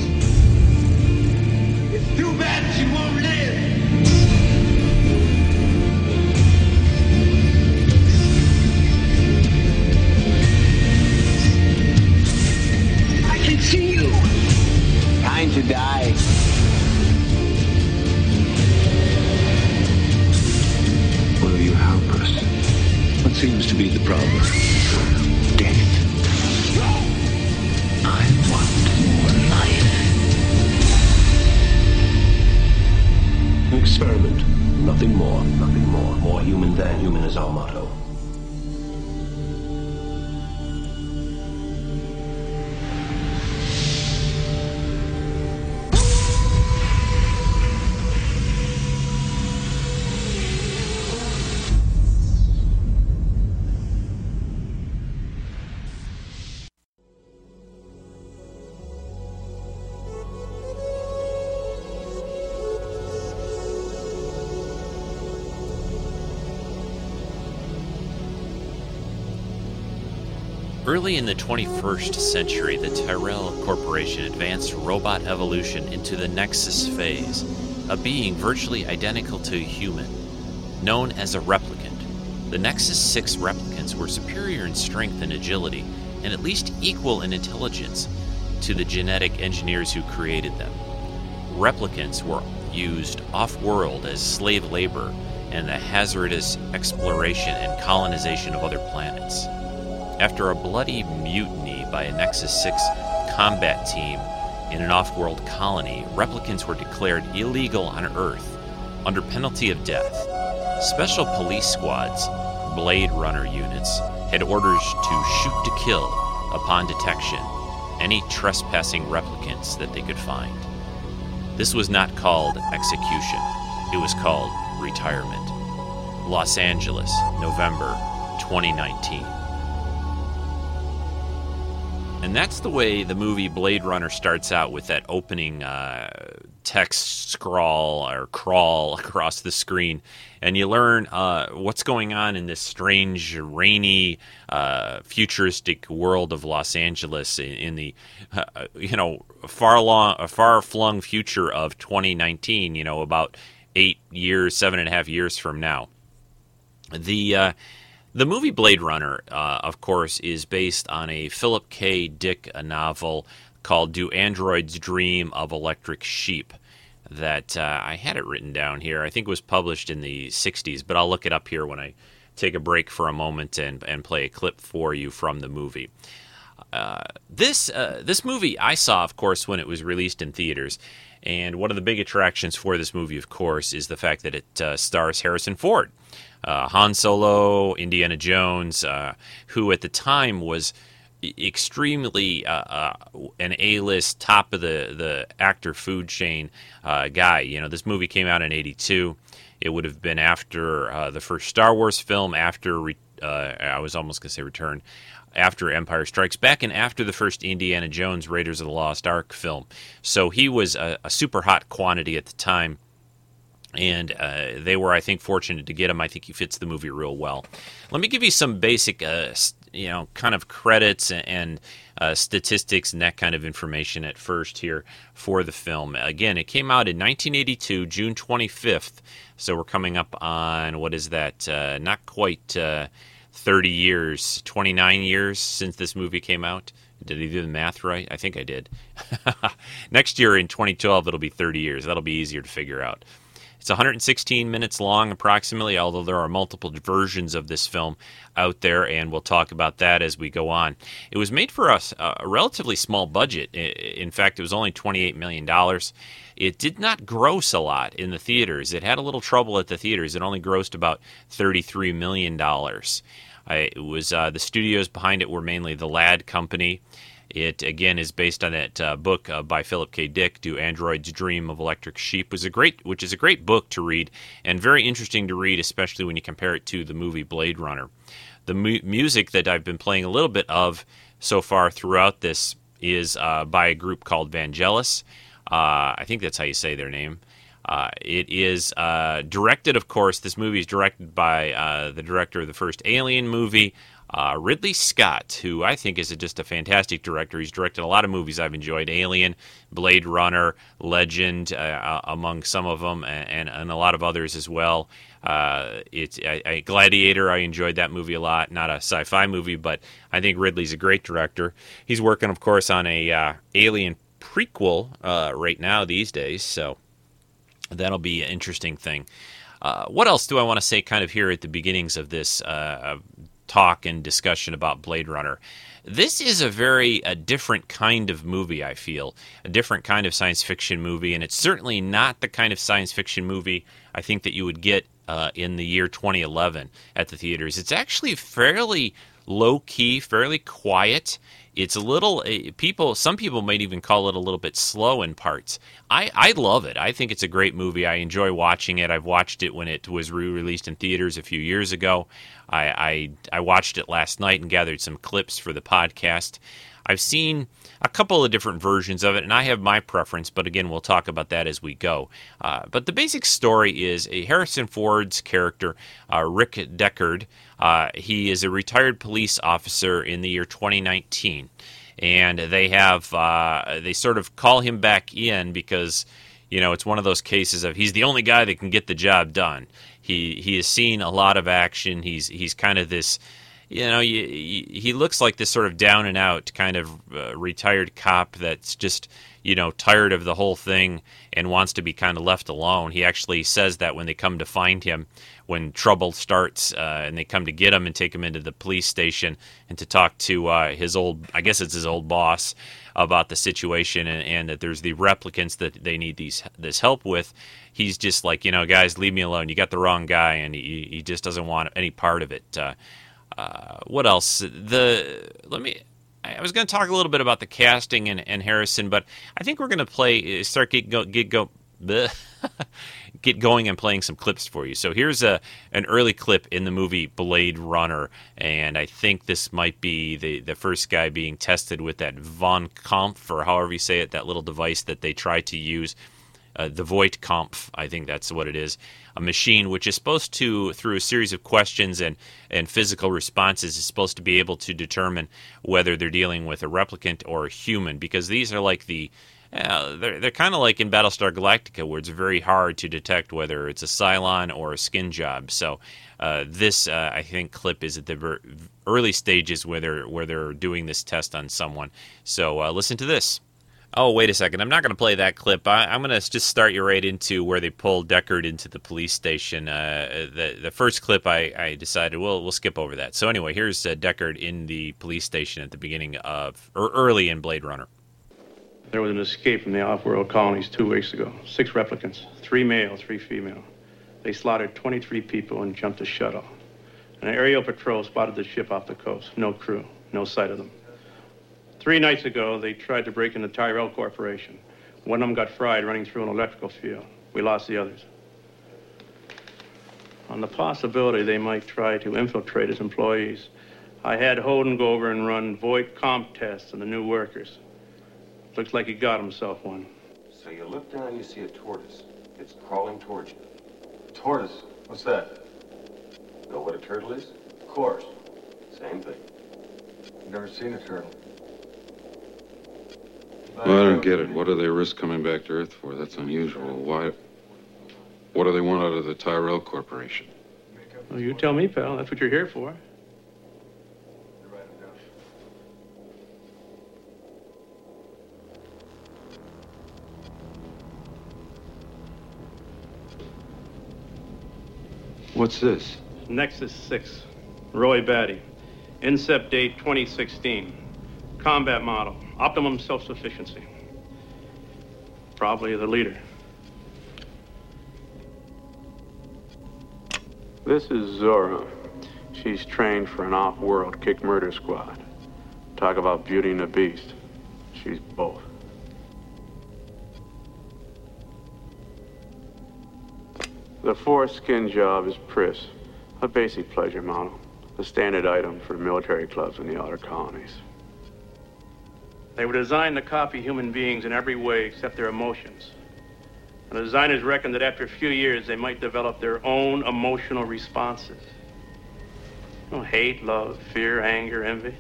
It's too bad she won't Early in the 21st century, the Tyrell Corporation advanced robot evolution into the Nexus phase, a being virtually identical to a human, known as a replicant. The Nexus 6 replicants were superior in strength and agility, and at least equal in intelligence to the genetic engineers who created them. Replicants were used off world as slave labor and the hazardous exploration and colonization of other planets. After a bloody mutiny by a Nexus 6 combat team in an off world colony, replicants were declared illegal on Earth under penalty of death. Special police squads, Blade Runner units, had orders to shoot to kill upon detection any trespassing replicants that they could find. This was not called execution, it was called retirement. Los Angeles, November 2019. And that's the way the movie Blade Runner starts out with that opening uh, text scrawl or crawl *laughs* across the screen. And you learn uh, what's going on in this strange, rainy, uh, futuristic world of Los Angeles in, in the, uh, you know, far long, far flung future of 2019. You know, about eight years, seven and a half years from now. The uh, the movie Blade Runner, uh, of course, is based on a Philip K. Dick novel called "Do Androids Dream of Electric Sheep?" That uh, I had it written down here. I think it was published in the '60s, but I'll look it up here when I take a break for a moment and and play a clip for you from the movie. Uh, this uh, this movie I saw, of course, when it was released in theaters, and one of the big attractions for this movie, of course, is the fact that it uh, stars Harrison Ford, uh, Han Solo, Indiana Jones, uh, who at the time was extremely uh, uh, an A-list, top of the the actor food chain uh, guy. You know, this movie came out in '82. It would have been after the first Star Wars film, after I was almost to say Return after Empire Strikes Back and after the first Indiana Jones Raiders of the Lost Ark film. So he was a, a super hot quantity at the time. And uh, they were, I think, fortunate to get him. I think he fits the movie real well. Let me give you some basic, uh, you know, kind of credits and uh, statistics and that kind of information at first here for the film. Again, it came out in 1982, June 25th. So we're coming up on, what is that? Uh, not quite uh, 30 years, 29 years since this movie came out. Did I do the math right? I think I did. *laughs* Next year in 2012, it'll be 30 years. That'll be easier to figure out. It's 116 minutes long, approximately, although there are multiple versions of this film out there, and we'll talk about that as we go on. It was made for us a relatively small budget. In fact, it was only $28 million. It did not gross a lot in the theaters. It had a little trouble at the theaters. It only grossed about $33 million. I, it was uh, the studios behind it were mainly the Ladd Company. It again is based on that uh, book uh, by Philip K. Dick, "Do Androids Dream of Electric Sheep?" was a great, which is a great book to read and very interesting to read, especially when you compare it to the movie Blade Runner. The mu- music that I've been playing a little bit of so far throughout this is uh, by a group called Vangelis. Uh, I think that's how you say their name. Uh, it is uh, directed, of course, this movie is directed by the director of the first Alien movie, uh, Ridley Scott, who I think is a, just a fantastic director. He's directed a lot of movies I've enjoyed Alien, Blade Runner, Legend, uh, uh, among some of them, and, and, a lot of others as well. it's I, I, Gladiator. I enjoyed that movie a lot. Not a sci-fi movie, but I think Ridley's a great director. He's working, of course, on a Alien prequel right now these days. So that'll be an interesting thing. Uh, what else do I want to say kind of here at the beginnings of this uh, talk and discussion about Blade Runner? This is a very a different kind of movie, I feel. A different kind of science fiction movie, and it's certainly not the kind of science fiction movie I think that you would get uh, in the year 2011 at the theaters. It's actually fairly low key, fairly quiet. It's a little eh, people. Some people might even call it a little bit slow in parts. I I love it. I think it's a great movie. I enjoy watching it. I've watched it when it was re-released in theaters a few years ago. I I, I watched it last night and gathered some clips for the podcast. I've seen a couple of different versions of it, and I have my preference, but again, we'll talk about that as we go. Uh, but the basic story is a Harrison Ford's character, uh, Rick Deckard. Uh, he is a retired police officer in the year 2019, and they have uh, they sort of call him back in because you know it's one of those cases of he's the only guy that can get the job done. He he has seen a lot of action. He's he's kind of this you know, he, he looks like this sort of down and out kind of uh, retired cop that's just, you know, tired of the whole thing and wants to be kind of left alone. He actually says that when they come to find him, when trouble starts uh, and they come to get him and take him into the police station and to talk to uh, his old, I guess it's his old boss about the situation and, and that there's the replicants that they need these this help with. He's just like, you know, guys, leave me alone. You got the wrong guy, and he, he just doesn't want any part of it. Uh, uh, what else? The let me. I was going to talk a little bit about the casting and, and Harrison, but I think we're going to play start get go get go. *laughs* get going and playing some clips for you. So here's a an early clip in the movie Blade Runner, and I think this might be the the first guy being tested with that von Kampf or however you say it, that little device that they try to use uh, the Voight-Kampff, I think that's what it is, a machine which is supposed to, through a series of questions and, and physical responses, is supposed to be able to determine whether they're dealing with a replicant or a human, because these are like the uh, they're they're kind of like in Battlestar Galactica, where it's very hard to detect whether it's a Cylon or a skin job. So uh, this, uh, I think, clip is at the ver- early stages where they're where they're doing this test on someone. So uh, listen to this. Oh, wait a second. I'm not going to play that clip. I, am going to just start you right into where they pull Deckard into the police station. Uh, the the first clip, I, I decided we'll we'll skip over that. So anyway, here's uh, Deckard in the police station at the beginning of or early in Blade Runner. There was an escape from the off-world colonies two weeks ago. Six replicants, three male, three female. They slaughtered 23 people and jumped a shuttle. An aerial patrol spotted the ship off the coast. No crew, no sight of them. Three nights ago, they tried to break into Tyrell Corporation. One of them got fried running through an electrical field. We lost the others. On the possibility they might try to infiltrate as employees, I had Holden go over and run Voight Kampff tests on the new workers. Looks like he got himself one. So you look down, you see a tortoise. It's crawling towards you. Tortoise? What's that? Know what a turtle is? Of course. Same thing. Never seen a turtle. Well, I don't get it. What do they risk coming back to Earth for? That's unusual. Why? What do they want out of the Tyrell Corporation? Well, you tell me, pal. That's what you're here for. What's this? Nexus 6. Roy Batty. Incept date 2016. Combat model. Optimum self-sufficiency. Probably the leader. This is Zhora. She's trained for an off-world kick murder squad. Talk about beauty and a beast. She's both. The fourth skin job is Pris, a basic pleasure model, a standard item for military clubs in the outer colonies. They were designed to copy human beings in every way except their emotions. And the designers reckoned that after a few years, they might develop their own emotional responses. You know, hate, love, fear, anger, envy.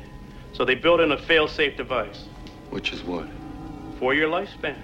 So they built in a fail-safe device. Which is what? For your lifespan.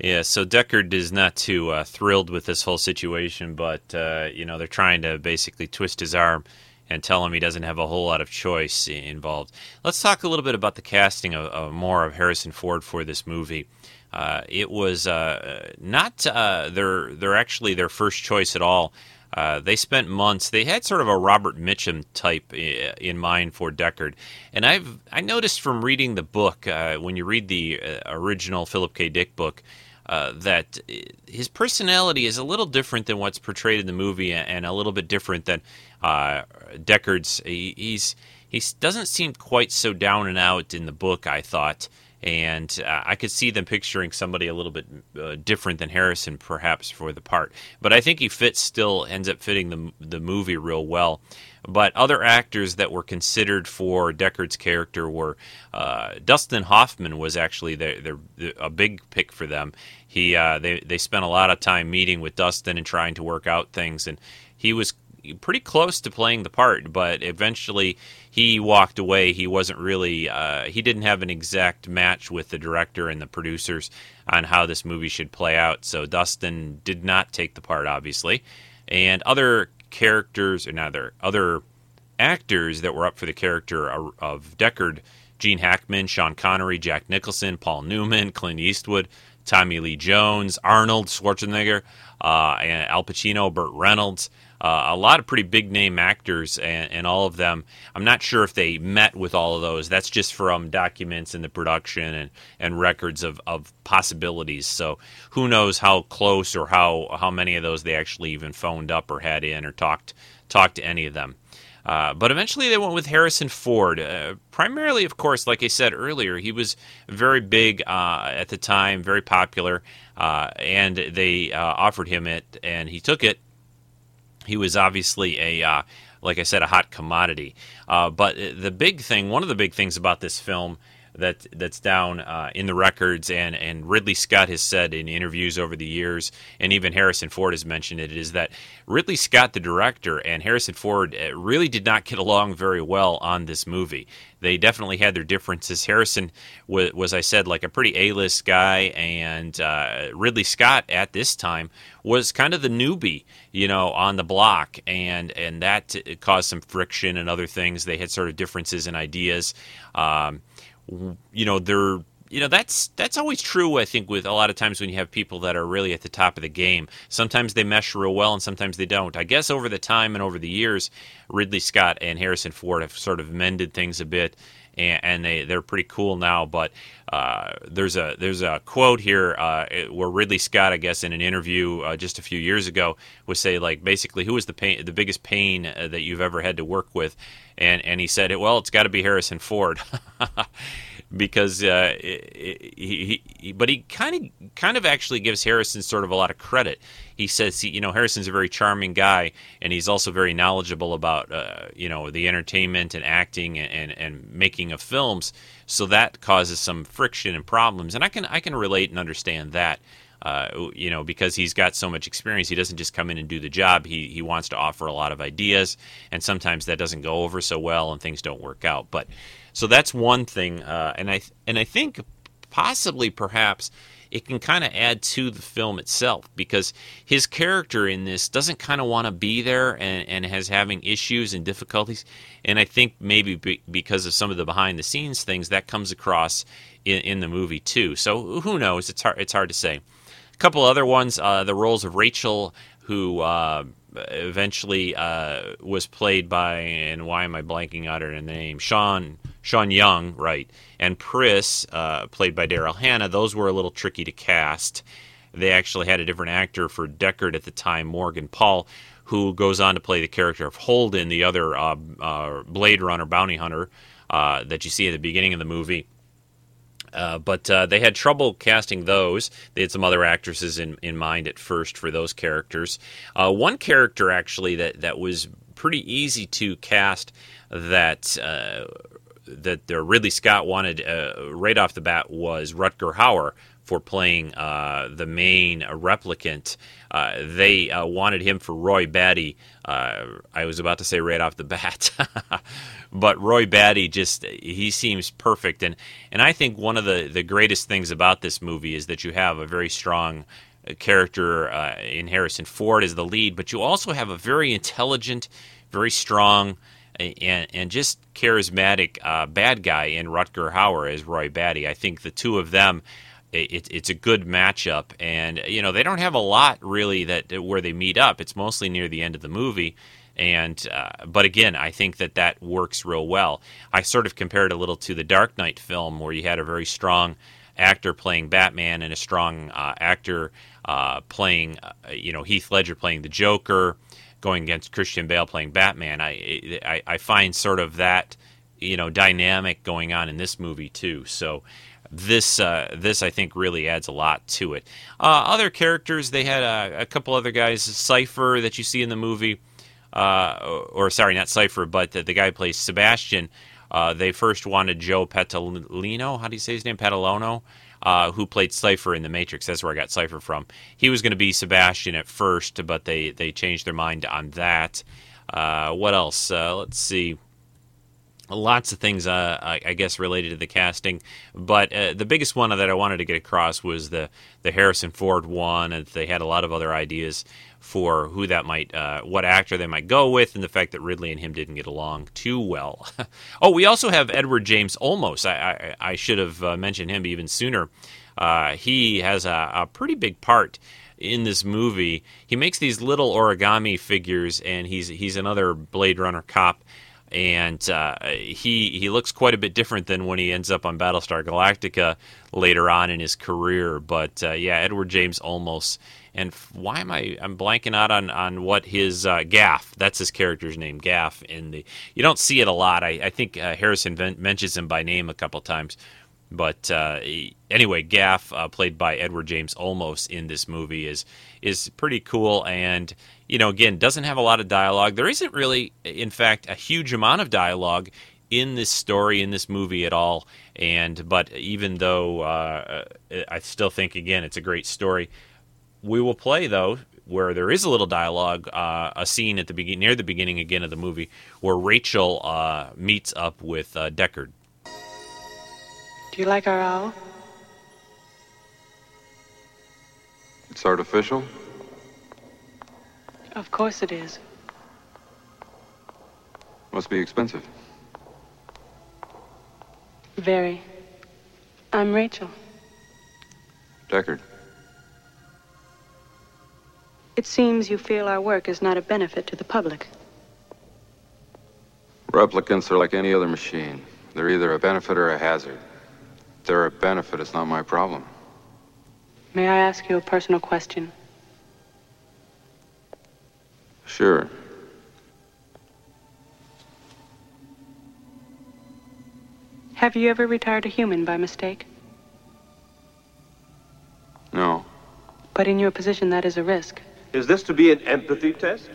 Yeah, so Deckard is not too uh, thrilled with this whole situation, but uh, you know they're trying to basically twist his arm and tell him he doesn't have a whole lot of choice involved. Let's talk a little bit about the casting of, of more of Harrison Ford for this movie. Uh, it was uh, not uh, their their actually their first choice at all. Uh, they spent months. They had sort of a Robert Mitchum type in mind for Deckard, and I've I noticed from reading the book uh, when you read the uh, original Philip K. Dick book uh, that his personality is a little different than what's portrayed in the movie, and a little bit different than uh, Deckard's. He, he's he doesn't seem quite so down and out in the book. I thought, and uh, I could see them picturing somebody a little bit uh, different than Harrison, perhaps for the part. But I think he fits still ends up fitting the the movie real well. But other actors that were considered for Deckard's character were uh, Dustin Hoffman was actually their, their, a big pick for them. He uh, they they spent a lot of time meeting with Dustin and trying to work out things, and he was pretty close to playing the part, but eventually he walked away. He wasn't really, uh, he didn't have an exact match with the director and the producers on how this movie should play out. So Dustin did not take the part, obviously. And other characters, or other other actors that were up for the character of Deckard, Gene Hackman, Sean Connery, Jack Nicholson, Paul Newman, Clint Eastwood, Tommy Lee Jones, Arnold Schwarzenegger, uh, Al Pacino, Burt Reynolds uh, a lot of pretty big name actors, and, and, all of them. I'm not sure if they met with all of those. That's just from documents in the production and, and records of, of possibilities. So who knows how close or how how many of those they actually even phoned up or had in or talked talked to any of them. Uh, but eventually they went with Harrison Ford. Uh, primarily, of course, like I said earlier, he was very big uh, at the time, very popular, uh, and they uh, offered him it, and he took it he was obviously a, uh, like I said, a hot commodity. But the big thing, one of the big things about this film that that's down uh, in the records, and and Ridley Scott has said in interviews over the years, and even Harrison Ford has mentioned it, is that Ridley Scott, the director, and Harrison Ford uh, really did not get along very well on this movie. They definitely had their differences. Harrison was, was I said, like a pretty A-list guy, and uh, Ridley Scott at this time was kind of the newbie, you know, on the block, and and that caused some friction and other things. They had sort of differences in ideas. Um, you know they're you know that's that's always true i think with a lot of times when you have people that are really at the top of the game. Sometimes they mesh real well and sometimes they don't. I guess over the time and over the years ridley scott and harrison ford have sort of mended things a bit and, and they they're pretty cool now but uh, there's a there's a quote here uh, where Ridley Scott, I guess, in an interview uh, just a few years ago, would say like basically, who was the pain, the biggest pain uh, that you've ever had to work with, and and he said, well, it's got to be Harrison Ford. *laughs* because uh, he, he, but he kind of kind of actually gives Harrison sort of a lot of credit. He says, he, you know, Harrison's a very charming guy, and he's also very knowledgeable about, uh, you know, the entertainment and acting and, and, and making of films. So that causes some friction and problems, and I can I can relate and understand that. Uh, you know, because he's got so much experience, he doesn't just come in and do the job. He he wants to offer a lot of ideas, and sometimes that doesn't go over so well, and things don't work out. But so that's one thing, uh, and I and I think possibly perhaps it can kind of add to the film itself because his character in this doesn't kind of want to be there and, and has having issues and difficulties. And I think maybe be, because of some of the behind the scenes things that comes across in, in, the movie too. So who knows? It's hard. It's hard to say. Couple other ones. Uh, the roles of Rachel, who uh, eventually uh, was played by, and why am I blanking out her name? Sean Sean Young, right, and Pris, uh, played by Daryl Hannah. Those were a little tricky to cast. They actually had a different actor for Deckard at the time, Morgan Paull, who goes on to play the character of Holden, the other uh, uh, Blade Runner bounty hunter that you see at the beginning of the movie. Uh, but uh, they had trouble casting those. They had some other actresses in, in mind at first for those characters. Uh, one character actually that, that was pretty easy to cast that uh, that Ridley Scott wanted uh, right off the bat was Rutger Hauer for playing uh, the main replicant. Uh, they uh, wanted him for Roy Batty. Uh, I was about to say right off the bat, *laughs* but Roy Batty just he seems perfect, and and I think one of the the greatest things about this movie is that you have a very strong uh, character in Harrison Ford as the lead, but you also have a very intelligent, very strong and, and just charismatic uh, bad guy in Rutger Hauer as Roy Batty. I think the two of them, it, it's a good matchup, and you know they don't have a lot really that where they meet up. It's mostly near the end of the movie. And uh, but again, I think that that works real well. I sort of compared a little to the Dark Knight film, where you had a very strong actor playing Batman and a strong uh, actor uh, playing, uh, you know, Heath Ledger playing the Joker going against Christian Bale playing Batman. I, I, I find sort of that you know dynamic going on in this movie too. So this uh, this I think really adds a lot to it. Uh, other characters, they had a, a, couple other guys, Cipher that you see in the movie, uh, or, or, sorry, not Cipher, but the, the guy plays Sebastian. Uh, they first wanted Joe Petalino. How do you say his name? Patalono. Uh, who played Cipher in The Matrix. That's where I got Cipher from. He was going to be Sebastian at first, but they, they changed their mind on that. Uh, what else? let's see lots of things, uh, I, I, guess, related to the casting. But uh, the biggest one that I wanted to get across was the the Harrison Ford one, and they had a lot of other ideas for who that might, uh, what actor they might go with, and the fact that Ridley and him didn't get along too well. *laughs* oh, we also have Edward James Olmos. I, I, I should have uh, mentioned him even sooner. Uh, he has a, a pretty big part in this movie. He makes these little origami figures, and he's he's another Blade Runner cop and uh, he he looks quite a bit different than when he ends up on Battlestar Galactica later on in his career. But uh, yeah, Edward James Olmos. And why am I I'm blanking out on on what his uh, Gaff? That's his character's name, Gaff. In the you don't see it a lot. I, I think uh, Harrison mentions him by name a couple times. But uh, anyway, Gaff, uh, played by Edward James Olmos in this movie, is is pretty cool. And you know, again, doesn't have a lot of dialogue. There isn't really, in fact, a huge amount of dialogue in this story in this movie at all. And but even though uh, I still think again it's a great story, we will play though where there is a little dialogue, uh, a scene at the beginning near the beginning again of the movie where Rachel uh, meets up with uh, Deckard. Do you like our owl? It's artificial. Of course it is. Must be expensive. Very. I'm Rachel. Deckard. It seems you feel our work is not a benefit to the public. Replicants are like any other machine. They're either a benefit or a hazard. If they're a benefit, it's not my problem. May I ask you a personal question? Sure. Have you ever retired a human by mistake? No. But in your position, that is a risk. Is this to be an empathy test?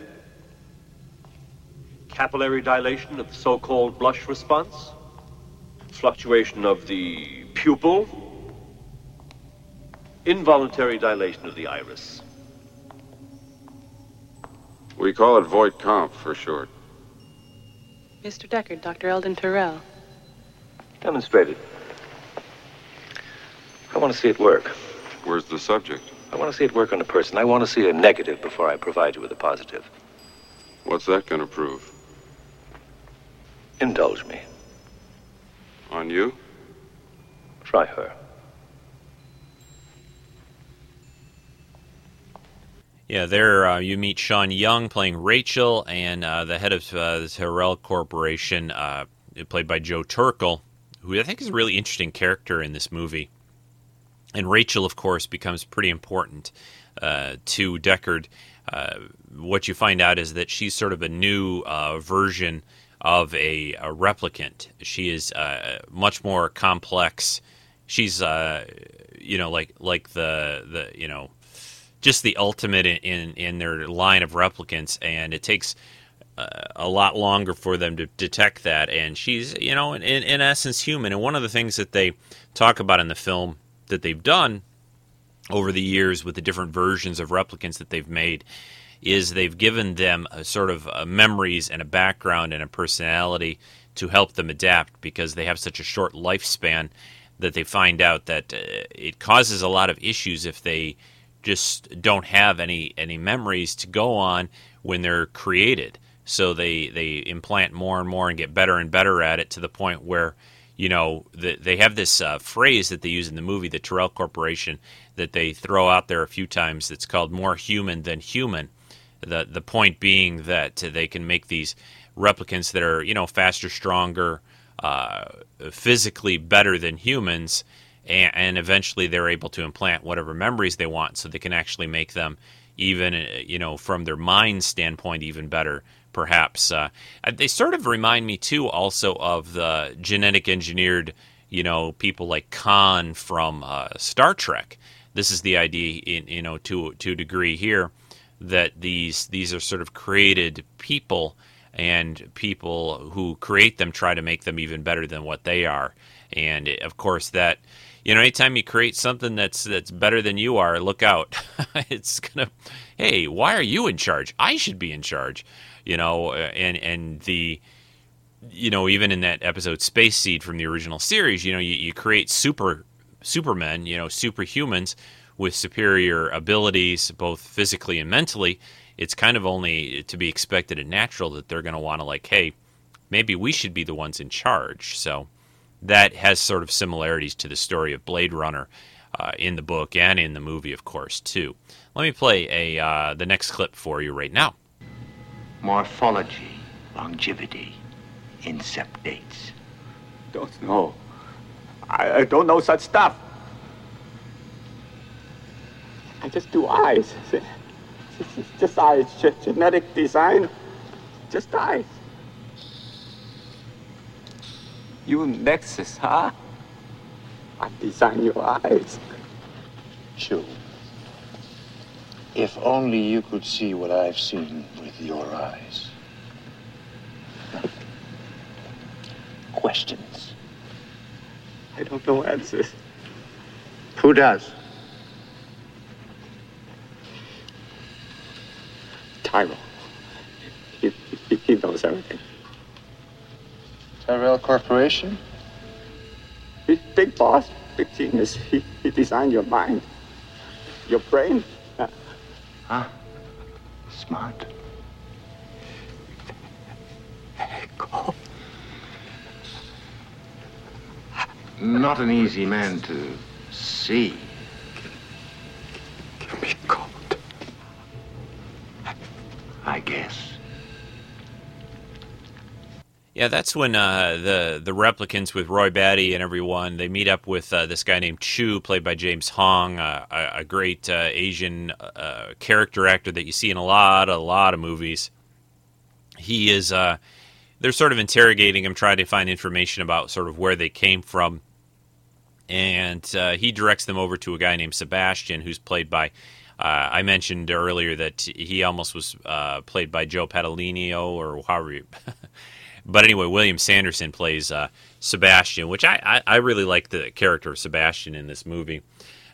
Capillary dilation of the so-called blush response? Fluctuation of the pupil? Involuntary dilation of the iris? We call it Voight Kampff for short. Mr. Deckard, Dr. Eldon Tyrell. Demonstrate it. I want to see it work. Where's the subject? I want to see it work on a person. I want to see a negative before I provide you with a positive. What's that going to prove? Indulge me. On you? Try her. Yeah, there uh, you meet Sean Young playing Rachel, and uh, the head of uh, the Tyrell Corporation, uh, played by Joe Turkel, who I think is a really interesting character in this movie. And Rachel, of course, becomes pretty important uh, to Deckard. Uh, what you find out is that she's sort of a new version of a, a, replicant. She is much more complex. She's, you know, like like the the you know just the ultimate in, in, in their line of replicants, and it takes uh, a lot longer for them to detect that. And she's, you know, in, in essence, human. And one of the things that they talk about in the film that they've done over the years with the different versions of replicants that they've made is they've given them a sort of uh, memories and a background and a personality to help them adapt because they have such a short lifespan that they find out that uh, it causes a lot of issues if they just don't have any any memories to go on when they're created. So they they implant more and more and get better and better at it to the point where you know the, they have this uh, phrase that they use in the movie, the Tyrell Corporation, that they throw out there a few times. That's called "more human than human." The the point being that they can make these replicants that are you know faster, stronger, uh, physically better than humans and, and eventually they're able to implant whatever memories they want so they can actually make them even uh, you know from their mind standpoint even better perhaps uh, they sort of remind me too also of the genetic engineered you know, people like Khan from uh, Star Trek. This is the idea, in, you know, to to a degree here, that these these are sort of created people, and people who create them try to make them even better than what they are. And of course, that you know, anytime you create something that's that's better than you are, look out. *laughs* it's gonna, hey, why are you in charge? I should be in charge. You know, uh, and and the you know, even in that episode Space Seed from the original series, you know, you, you create super supermen, you know, superhumans with superior abilities, both physically and mentally. It's kind of only to be expected and natural that they're going to want to like, hey, maybe we should be the ones in charge. So that has sort of similarities to the story of Blade Runner uh, in the book and in the movie, of course, too. Let me play a uh, the next clip for you right now. Morphology, longevity, incept dates. Don't know. I, I don't know such stuff. I just do eyes. *laughs* Just, just eyes. Genetic design. Just eyes. You Nexus, huh? I design your eyes. Chew. If only you could see what I've seen with your eyes. Questions. I don't know answers. Who does? Tyrell. He, he, he knows everything. Tyrell Corporation? He's big boss, big genius. He, he designed your mind, your brain. Uh, Huh? Smart. Not an easy man to see. Yeah, that's when uh, the the replicants with Roy Batty and everyone they meet up with uh, this guy named Chew, played by James Hong, uh, a, a great uh, Asian uh, character actor that you see in a lot, a lot of movies. He is. Uh, they're sort of interrogating him, trying to find information about sort of where they came from, and he directs them over to a guy named Sebastian, who's played by. I mentioned earlier that he almost was played by Joe Patalinio, or however. You *laughs* But anyway, William Sanderson plays uh, Sebastian, which I, I, I, really like the character of Sebastian in this movie.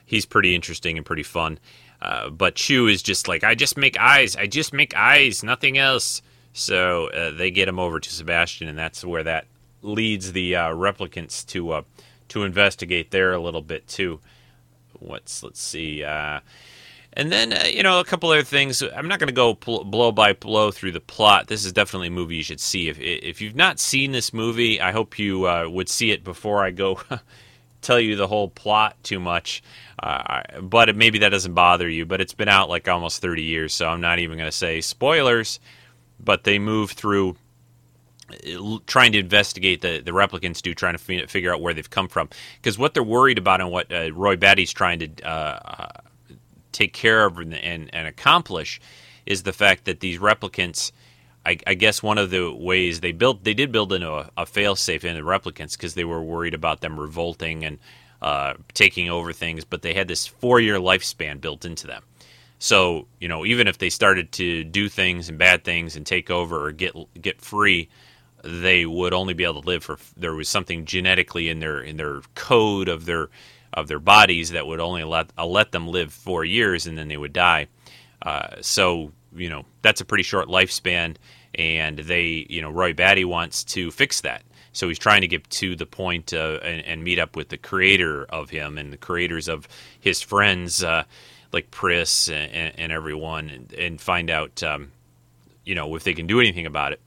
He's pretty interesting and pretty fun. Uh, but Chew is just like, I just make eyes. I just make eyes, nothing else. So uh, they get him over to Sebastian, and that's where that leads the uh, replicants to uh, to investigate there a little bit too. What's let's see. Uh, and then, uh, you know, a couple other things. I'm not going to go pl- blow by blow through the plot. This is definitely a movie you should see. If if you've not seen this movie, I hope you uh, would see it before I go *laughs* tell you the whole plot too much. Uh, but maybe that doesn't bother you. But it's been out like almost 30 years, so I'm not even going to say spoilers. But they move through trying to investigate the, the replicants do, trying to f- figure out where they've come from. Because what they're worried about and what uh, Roy Batty's trying to uh, take care of and, and, and, accomplish is the fact that these replicants I, I, guess one of the ways they built they did build in a, a failsafe in the replicants because they were worried about them revolting and uh, taking over things but they had this four year lifespan built into them. So you know even if they started to do things and bad things and take over or get get free they would only be able to live for there was something genetically in their in their code of their of their bodies that would only let uh, let them live four years and then they would die. Uh, so you know that's a pretty short lifespan, and they you know Roy Batty wants to fix that. So he's trying to get to the point uh, and, and, meet up with the creator of him and the creators of his friends uh, like Pris and, and everyone, and, and, find out um, you know if they can do anything about it.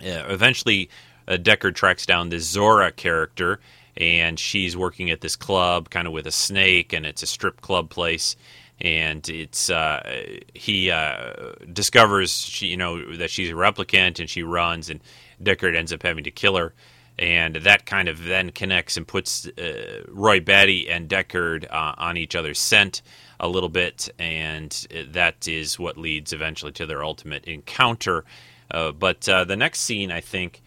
eventually, uh, Deckard tracks down this Zhora character and she's working at this club kind of with a snake and it's a strip club place. And it's uh, he uh, discovers she you know that she's a replicant and she runs and Deckard ends up having to kill her. And that kind of then connects and puts uh, Roy Batty and Deckard uh, on each other's scent a little bit. And that is what leads eventually to their ultimate encounter. Uh, but uh, the next scene I think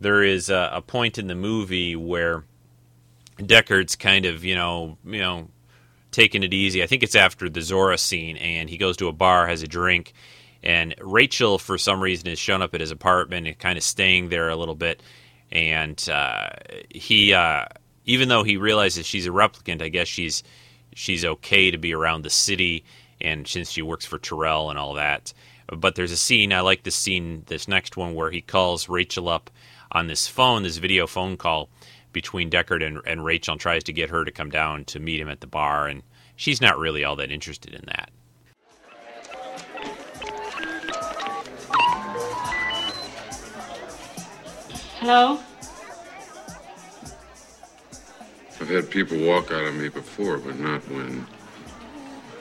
there is a, a point in the movie where Deckard's kind of you know you know taking it easy. I think it's after the Zhora scene, and he goes to a bar, has a drink, and Rachel for some reason has shown up at his apartment and kind of staying there a little bit, and uh, he uh, even though he realizes she's a replicant, I guess she's she's okay to be around the city, and since she works for Tyrell and all that. But there's a scene I like this scene, this next one where he calls Rachel up on this phone, this video phone call between Deckard and, and Rachel, and tries to get her to come down to meet him at the bar, and she's not really all that interested in that. Hello? I've had people walk out on me before, but not when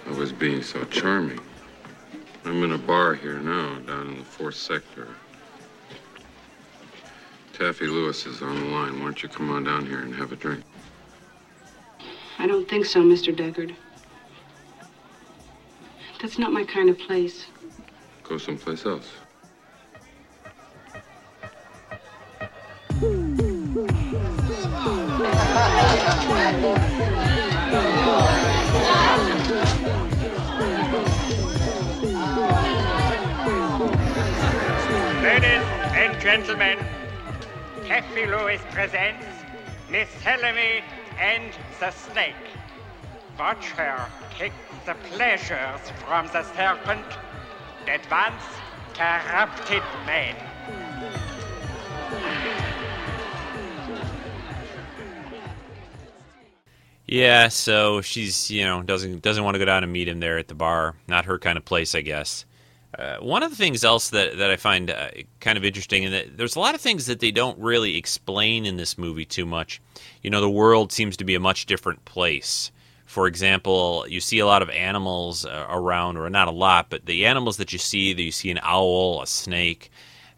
I was being so charming. I'm in a bar here now, down in the fourth sector. Taffy Lewis is on the line. Why don't you come on down here and have a drink? I don't think so, Mr. Deckard. That's not my kind of place. Go someplace else. Ladies and gentlemen, Taffy Lewis presents Miss Helene and the Snake. Watch her take the pleasures from the serpent that once corrupted man. Yeah, so she's you know doesn't doesn't want to go down and meet him there at the bar. Not her kind of place, I guess. Uh, one of the things else that, that I find uh, kind of interesting, and that there's a lot of things that they don't really explain in this movie too much. You know, the world seems to be a much different place. For example, you see a lot of animals uh, around, or not a lot, but the animals that you see, that you see an owl, a snake,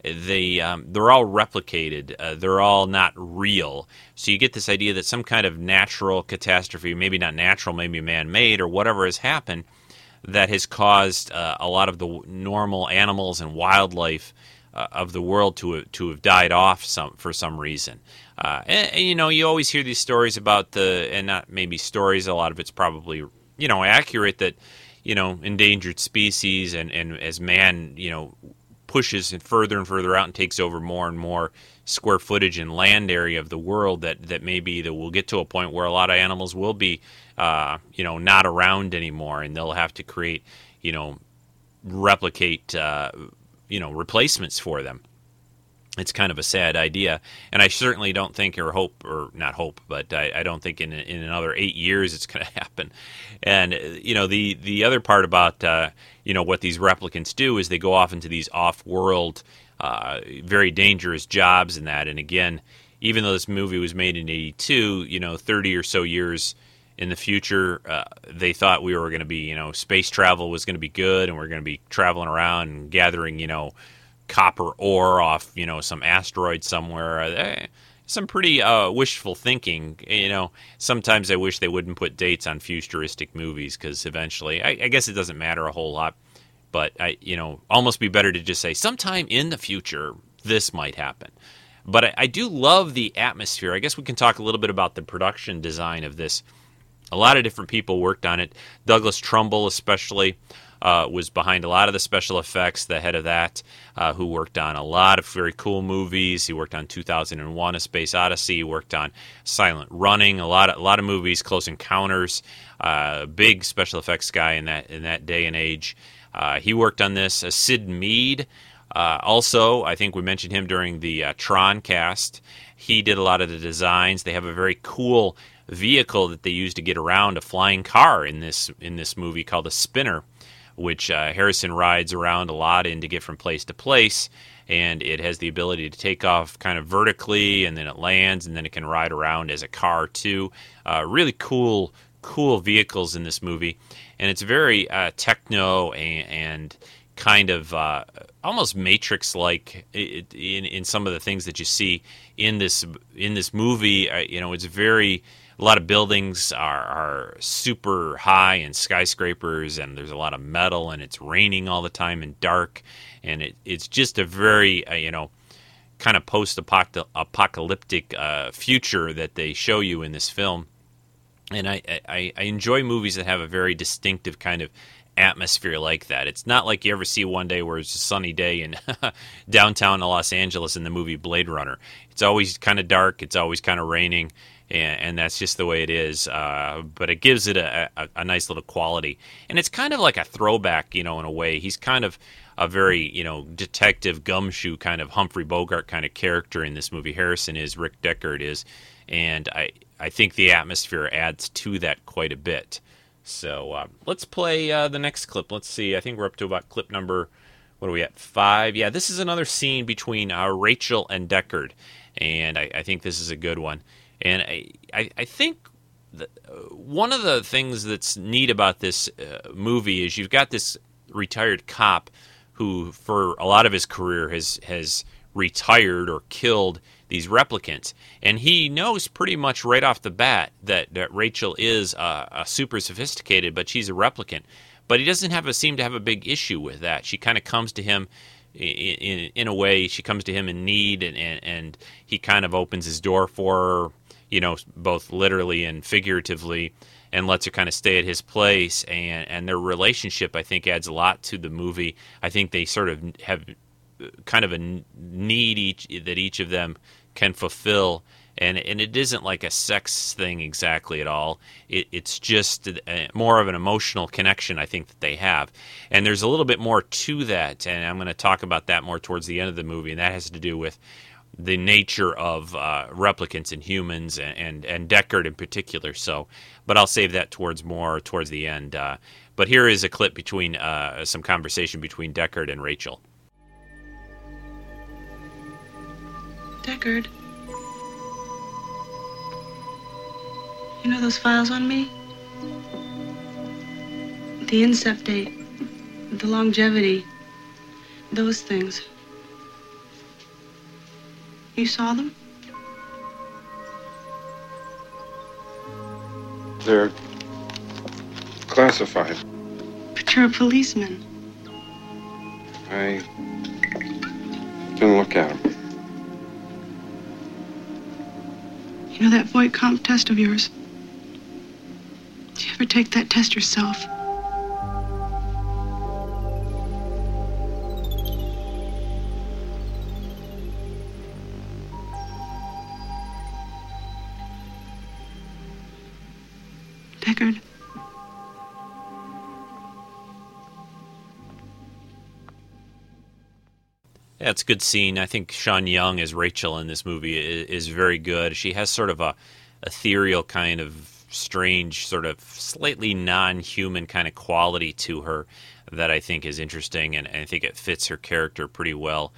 they um, they're all replicated. Uh, they're all not real. So you get this idea that some kind of natural catastrophe, maybe not natural, maybe man-made, or whatever has happened that has caused uh, a lot of the normal animals and wildlife uh, of the world to to have died off some for some reason. Uh, and, and, you know, you always hear these stories about the and not maybe stories. A lot of it's probably you know accurate that you know endangered species and and as man you know pushes further and further out and takes over more and more square footage and land area of the world that that maybe that we'll get to a point where a lot of animals will be uh, you know not around anymore and they'll have to create you know replicate uh, you know replacements for them. It's kind of a sad idea. And i certainly don't think or hope or not hope but i, I don't think in, in another eight years it's going *laughs* to happen. And you know the the other part about uh, you know what these replicants do is they go off into these off-world uh, very dangerous jobs and that. And again even though this movie was made in 82 you know 30 or so years in the future uh, they thought we were going to be you know space travel was going to be good and we're going to be traveling around and gathering you know copper ore off you know some asteroid somewhere. Uh, some pretty uh, wishful thinking. You know sometimes i wish they wouldn't put dates on futuristic movies because eventually I, I guess it doesn't matter a whole lot but i you know almost be better to just say sometime in the future this might happen but I, I do love the atmosphere i guess we can talk a little bit about the production design of this a lot of different people worked on it. Douglas Trumbull, especially, uh, was behind a lot of the special effects, the head of that, uh, who worked on a lot of very cool movies. He worked on 2001: A Space Odyssey. He worked on Silent Running, a lot of a lot of movies, Close Encounters. Uh, big special effects guy in that in that day and age. Uh, he worked on this. Uh, Syd Mead. Uh, also, I think we mentioned him during the Tron cast. He did a lot of the designs. They have a very cool vehicle that they use to get around a flying car in this in this movie called a spinner, which uh, Harrison rides around a lot in to get from place to place. And it has the ability to take off kind of vertically, and then it lands, and then it can ride around as a car too. Uh, really cool, cool vehicles in this movie, and it's very uh, techno and, and kind of uh, almost matrix like in, in some of the things that you see in this in this movie uh, you know it's very a lot of buildings are, are super high and skyscrapers, and there's a lot of metal, and it's raining all the time and dark, and it, it's just a very uh, you know kind of post-apocalyptic uh, future that they show you in this film. And I, I, I enjoy movies that have a very distinctive kind of atmosphere like that. It's not like you ever see one day where it's a sunny day in *laughs* downtown Los Angeles in the movie Blade Runner. It's always kind of dark. It's always kind of raining, and, and, that's just the way it is. Uh, but it gives it a, a, a, nice little quality, and it's kind of like a throwback, you know, in a way. He's kind of a very, you know, detective gumshoe kind of Humphrey Bogart kind of character in this movie. Harrison is Rick Deckard is, and I I think the atmosphere adds to that quite a bit. So uh, let's play uh, the next clip. Let's see. I think we're up to about clip number. What are we at? Five. Yeah, this is another scene between uh, Rachel and Deckard, and I, I, think this is a good one. And I, I, I think the, one of the things that's neat about this uh, movie is you've got this retired cop who, for a lot of his career, has has retired or killed these replicants. And he knows pretty much right off the bat that, that Rachel is a, super sophisticated, but she's a replicant. But he doesn't have a, seem to have a big issue with that. She kind of comes to him in, in, in a way, she comes to him in need, and, and, and he kind of opens his door for her, you know, both literally and figuratively and lets her kind of stay at his place and and their relationship I think adds a lot to the movie. I think they sort of have uh, kind of a need each that each of them can fulfill and and it isn't like a sex thing exactly at all. It, it's just a, more of an emotional connection I think that they have, and there's a little bit more to that, and I'm going to talk about that more towards the end of the movie, and that has to do with the nature of uh, replicants and humans, and, and and Deckard in particular. So, but I'll save that towards more towards the end. Uh, but here is a clip between uh, some conversation between Deckard and Rachel. Deckard. You know those files on me? The incept date, the longevity, those things. You saw them? They're classified. But you're a policeman. I can look at them. You know that Voight-Kampff test of yours? Did you ever take that test yourself? Yeah, it's a good scene. I think Sean Young as Rachel in this movie is, is very good. She has sort of a ethereal kind of strange, sort of slightly non-human kind of quality to her that I think is interesting, and, and I think it fits her character pretty well.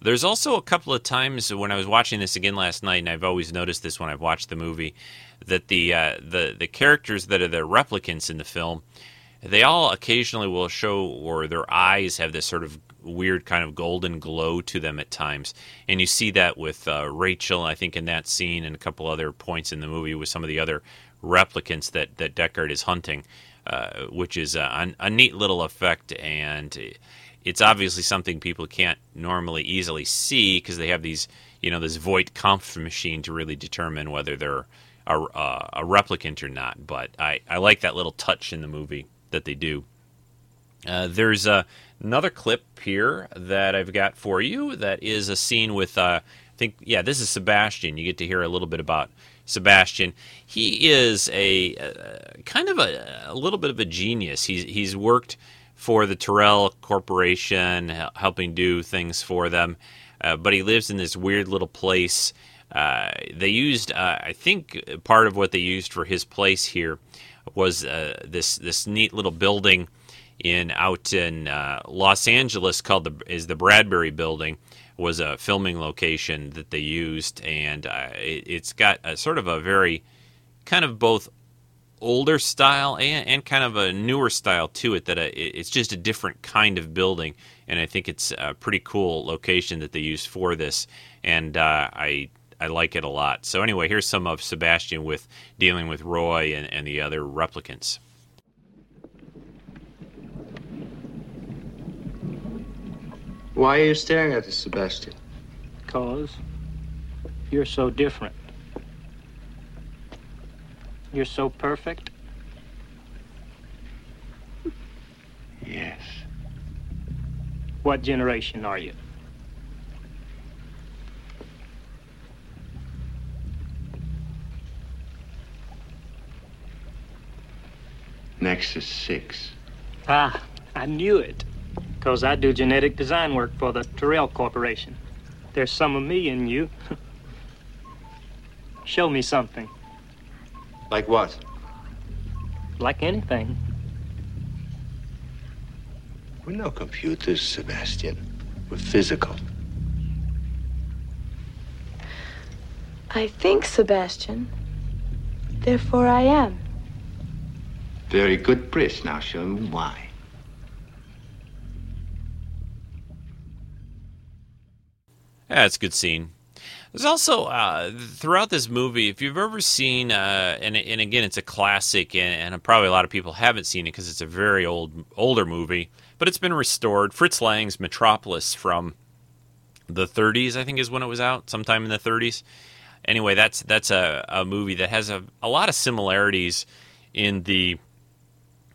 There's also a couple of times when I was watching this again last night, and I've always noticed this when I've watched the movie, that the uh, the the characters that are the replicants in the film, they all occasionally will show, or their eyes have this sort of weird kind of golden glow to them at times. And you see that with uh, Rachel, I think, in that scene, and a couple other points in the movie with some of the other replicants that, that Deckard is hunting, uh, which is a, a, neat little effect. And it's obviously something people can't normally easily see because they have these, you know, this Voight-Kampff machine to really determine whether they're a, a replicant or not. But I, I like that little touch in the movie that they do. Uh, there's a another clip here that I've got for you that is a scene with, uh, I think, yeah, this is Sebastian. You get to hear a little bit about Sebastian. He is a, a kind of a, a, little bit of a genius. He's he's worked for the Tyrell Corporation, helping do things for them, uh, but he lives in this weird little place. Uh, they used, uh, I think, part of what they used for his place here was uh, this this neat little building in out in uh, Los Angeles called the is the Bradbury Building was a filming location that they used, and uh, it, has got a sort of a very kind of both older style and, and kind of a newer style to it. That uh, it's just a different kind of building, and I think it's a pretty cool location that they used for this, and uh, I. I like it a lot. So anyway, here's some of Sebastian with dealing with Roy and, and the other replicants. Why are you staring at us, Sebastian? Because you're so different. You're so perfect. Yes. What generation are you? Nexus 6. Ah, I knew it. Because I do genetic design work for the Tyrell Corporation. There's some of me in you. *laughs* Show me something. Like what? Like anything. We're no computers, Sebastian. We're physical. I think, Sebastian. Therefore I am. Very good, Pris. Now show me why. It's a good scene. There's also uh, throughout this movie, if you've ever seen, uh, and and again, it's a classic, and, and probably a lot of people haven't seen it because it's a very old, older movie, but it's been restored. Fritz Lang's Metropolis from the 30s, I think, is when it was out, sometime in the 30s. Anyway, that's that's a, a movie that has a, a lot of similarities in the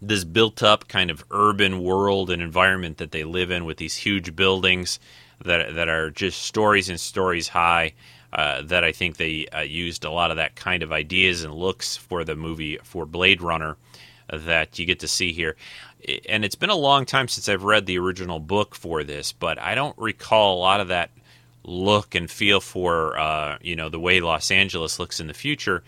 this built up kind of urban world and environment that they live in with these huge buildings that that are just stories and stories high. Uh, that I think they uh, used a lot of that kind of ideas and looks for the movie for Blade Runner uh, that you get to see here. And it's been a long time since I've read the original book for this, but I don't recall a lot of that look and feel for uh, you know the way Los Angeles looks in the future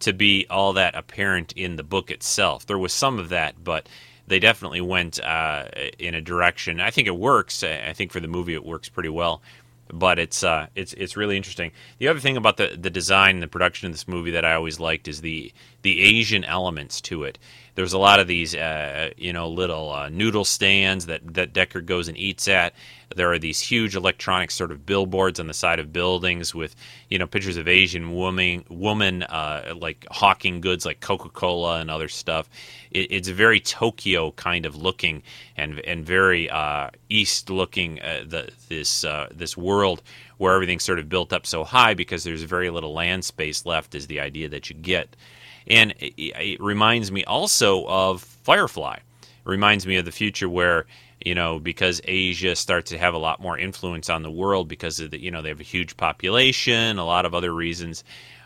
to be all that apparent in the book itself. There was some of that, but they definitely went uh, in a direction. I think it works. I think for the movie it works pretty well. But it's uh, it's it's really interesting. The other thing about the the design and the production of this movie that I always liked is the the Asian elements to it. There's a lot of these uh, you know little uh, noodle stands that that Deckard goes and eats at. There are these huge electronic sort of billboards on the side of buildings with you know pictures of Asian woman woman uh, like hawking goods like Coca Cola and other stuff. It, it's a very Tokyo kind of looking and and very uh, east looking. Uh, the this uh, this world where everything's sort of built up so high because there's very little land space left is the idea that you get. And it, it reminds me also of Firefly. It reminds me of the future where you know, because Asia starts to have a lot more influence on the world because of the, you know, they have a huge population, a lot of other reasons,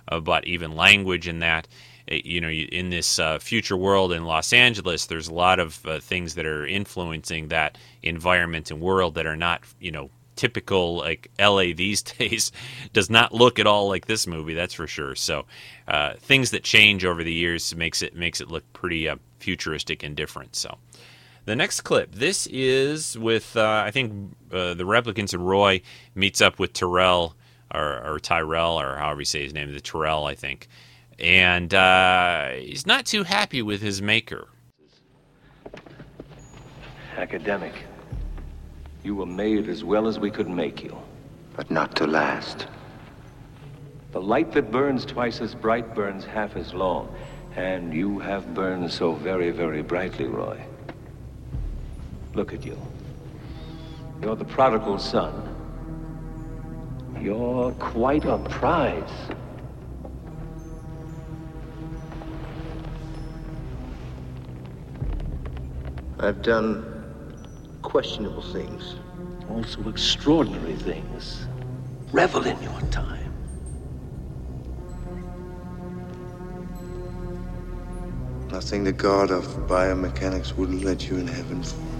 uh, but even language in that. You know, in this uh, future world in Los Angeles, there's a lot of uh, things that are influencing that environment and world that are not, you know, typical like LA these *laughs* days. Does not look at all like this movie, that's for sure. So, uh, things that change over the years makes it makes it look pretty uh, futuristic and different. So. The next clip. This is with uh, I think uh, the replicants and Roy meets up with Tyrell or, or, Tyrell or however you say his name, the Tyrell I think, and uh, he's not too happy with his maker. Academic, you were made as well as we could make you, but not to last. The light that burns twice as bright burns half as long, and you have burned so very, very brightly, Roy. Look at you. You're the prodigal son. You're quite a prize. I've done questionable things. Also extraordinary things. Revel in your time. Nothing the god of biomechanics wouldn't let you in heaven for.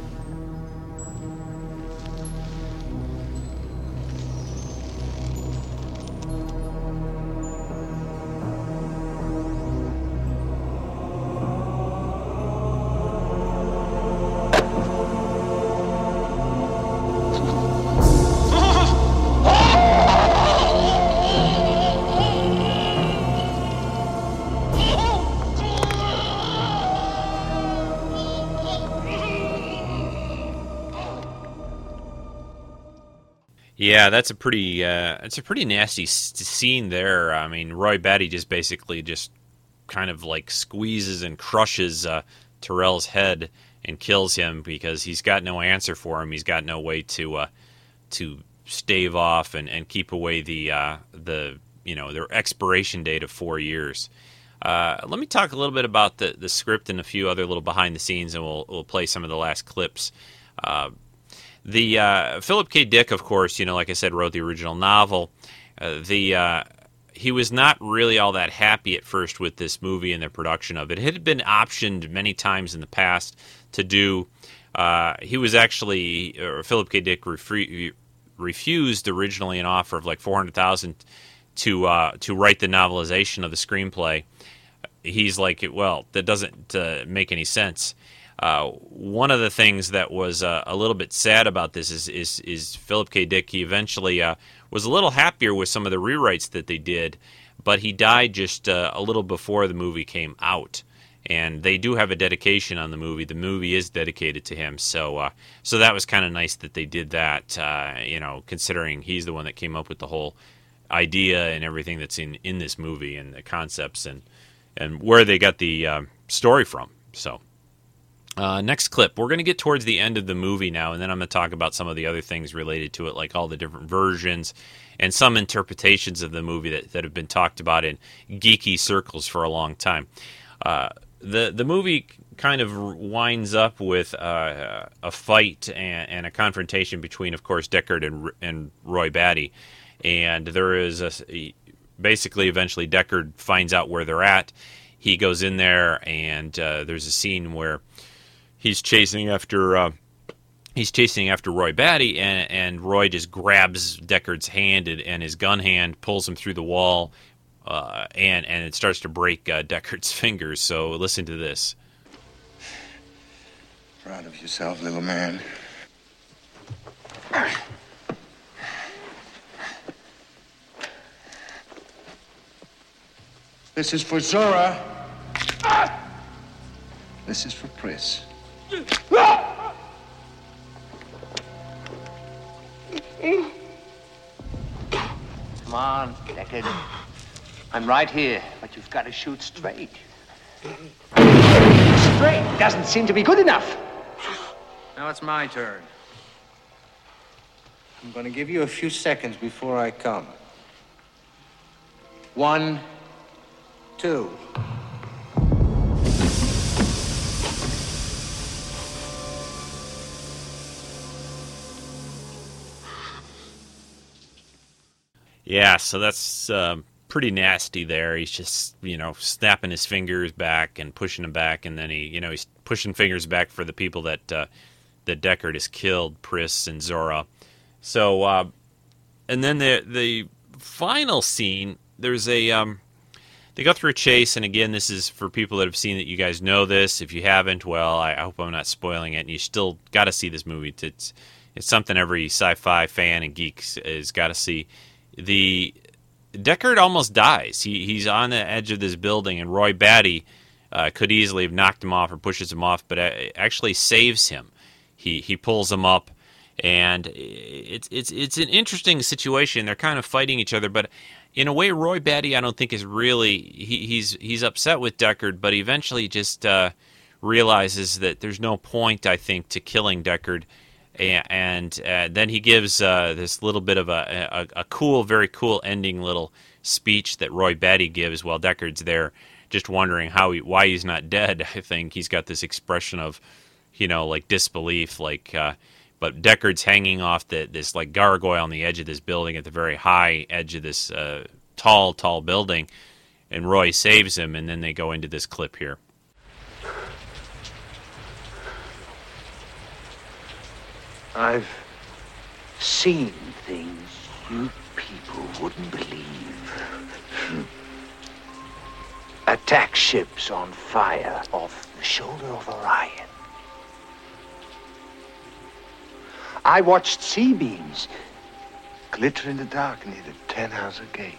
Yeah, that's a pretty uh, it's a pretty nasty scene there. I mean, Roy Batty just basically just kind of like squeezes and crushes uh, Tyrell's head and kills him because he's got no answer for him. He's got no way to uh, to stave off and, and keep away the uh, the you know their expiration date of four years. Uh, let me talk a little bit about the, the script and a few other little behind the scenes, and we'll we'll play some of the last clips. The uh, Philip K. Dick, of course, you know, like I said, wrote the original novel. Uh, the uh, he was not really all that happy at first with this movie and the production of it. It had been optioned many times in the past to do. Uh, he was actually Philip K. Dick refre- refused originally an offer of like four hundred thousand to uh, to write the novelization of the screenplay. He's like, well, that doesn't uh, make any sense. Uh, one of the things that was uh, a little bit sad about this is is, is Philip K. Dick. He eventually uh, was a little happier with some of the rewrites that they did, but he died just uh, a little before the movie came out. And they do have a dedication on the movie. The movie is dedicated to him, so uh, so that was kind of nice that they did that. You know, considering he's the one that came up with the whole idea and everything that's in in this movie and the concepts and and where they got the story from. So. Uh, next clip. We're going to get towards the end of the movie now, and then I'm going to talk about some of the other things related to it, like all the different versions and some interpretations of the movie that, that have been talked about in geeky circles for a long time. Uh, the the movie kind of winds up with uh, a fight and, and, a confrontation between, of course, Deckard and, and Roy Batty, and there is a basically eventually Deckard finds out where they're at. He goes in there, and uh, there's a scene where he's chasing after uh, he's chasing after Roy Batty, and, and Roy just grabs Deckard's hand and, and, his gun hand pulls him through the wall, uh, and and it starts to break uh, *laughs* Deckard's fingers. So listen to this. Proud of yourself, little man. This is for Zhora. This is for Pris. Come on, Deckard. I'm right here, but you've got to shoot straight. Straight doesn't seem to be good enough. Now it's my turn. I'm going to give you a few seconds before I come. One, two. Yeah, so that's um, pretty nasty there. He's just, you know, snapping his fingers back and pushing them back, and then he, you know, he's pushing fingers back for the people that uh, that Deckard has killed, Pris and Zhora. So, uh, and then the the final scene, there's a um, they go through a chase, and again, this is for people that have seen it. You guys know this. If you haven't, well, I, hope I'm not spoiling it. And you still got to see this movie. It's it's something every sci-fi fan and geek has got to see the Deckard almost dies. He he's on the edge of this building, and Roy Batty uh, could easily have knocked him off or pushes him off, but actually saves him. He he pulls him up, and it's it's it's an interesting situation. They're kind of fighting each other, but in a way, Roy Batty I don't think is really he, he's he's upset with Deckard, but eventually just uh, realizes that there's no point. I think to killing Deckard and uh, then he gives uh, this little bit of a, a, a, cool, very cool ending little speech that Roy Batty gives while Deckard's there, just wondering how he, why he's not dead. *laughs* I think he's got this expression of, you know, like disbelief, like. Uh, but Deckard's hanging off the, this like gargoyle on the edge of this building at the very high edge of this uh, tall, tall building, and Roy saves him, and then they go into this clip here. I've seen things you people wouldn't believe. Attack ships on fire off the shoulder of Orion. I watched C-beams glitter in the dark near the Ten Tannhauser Gate.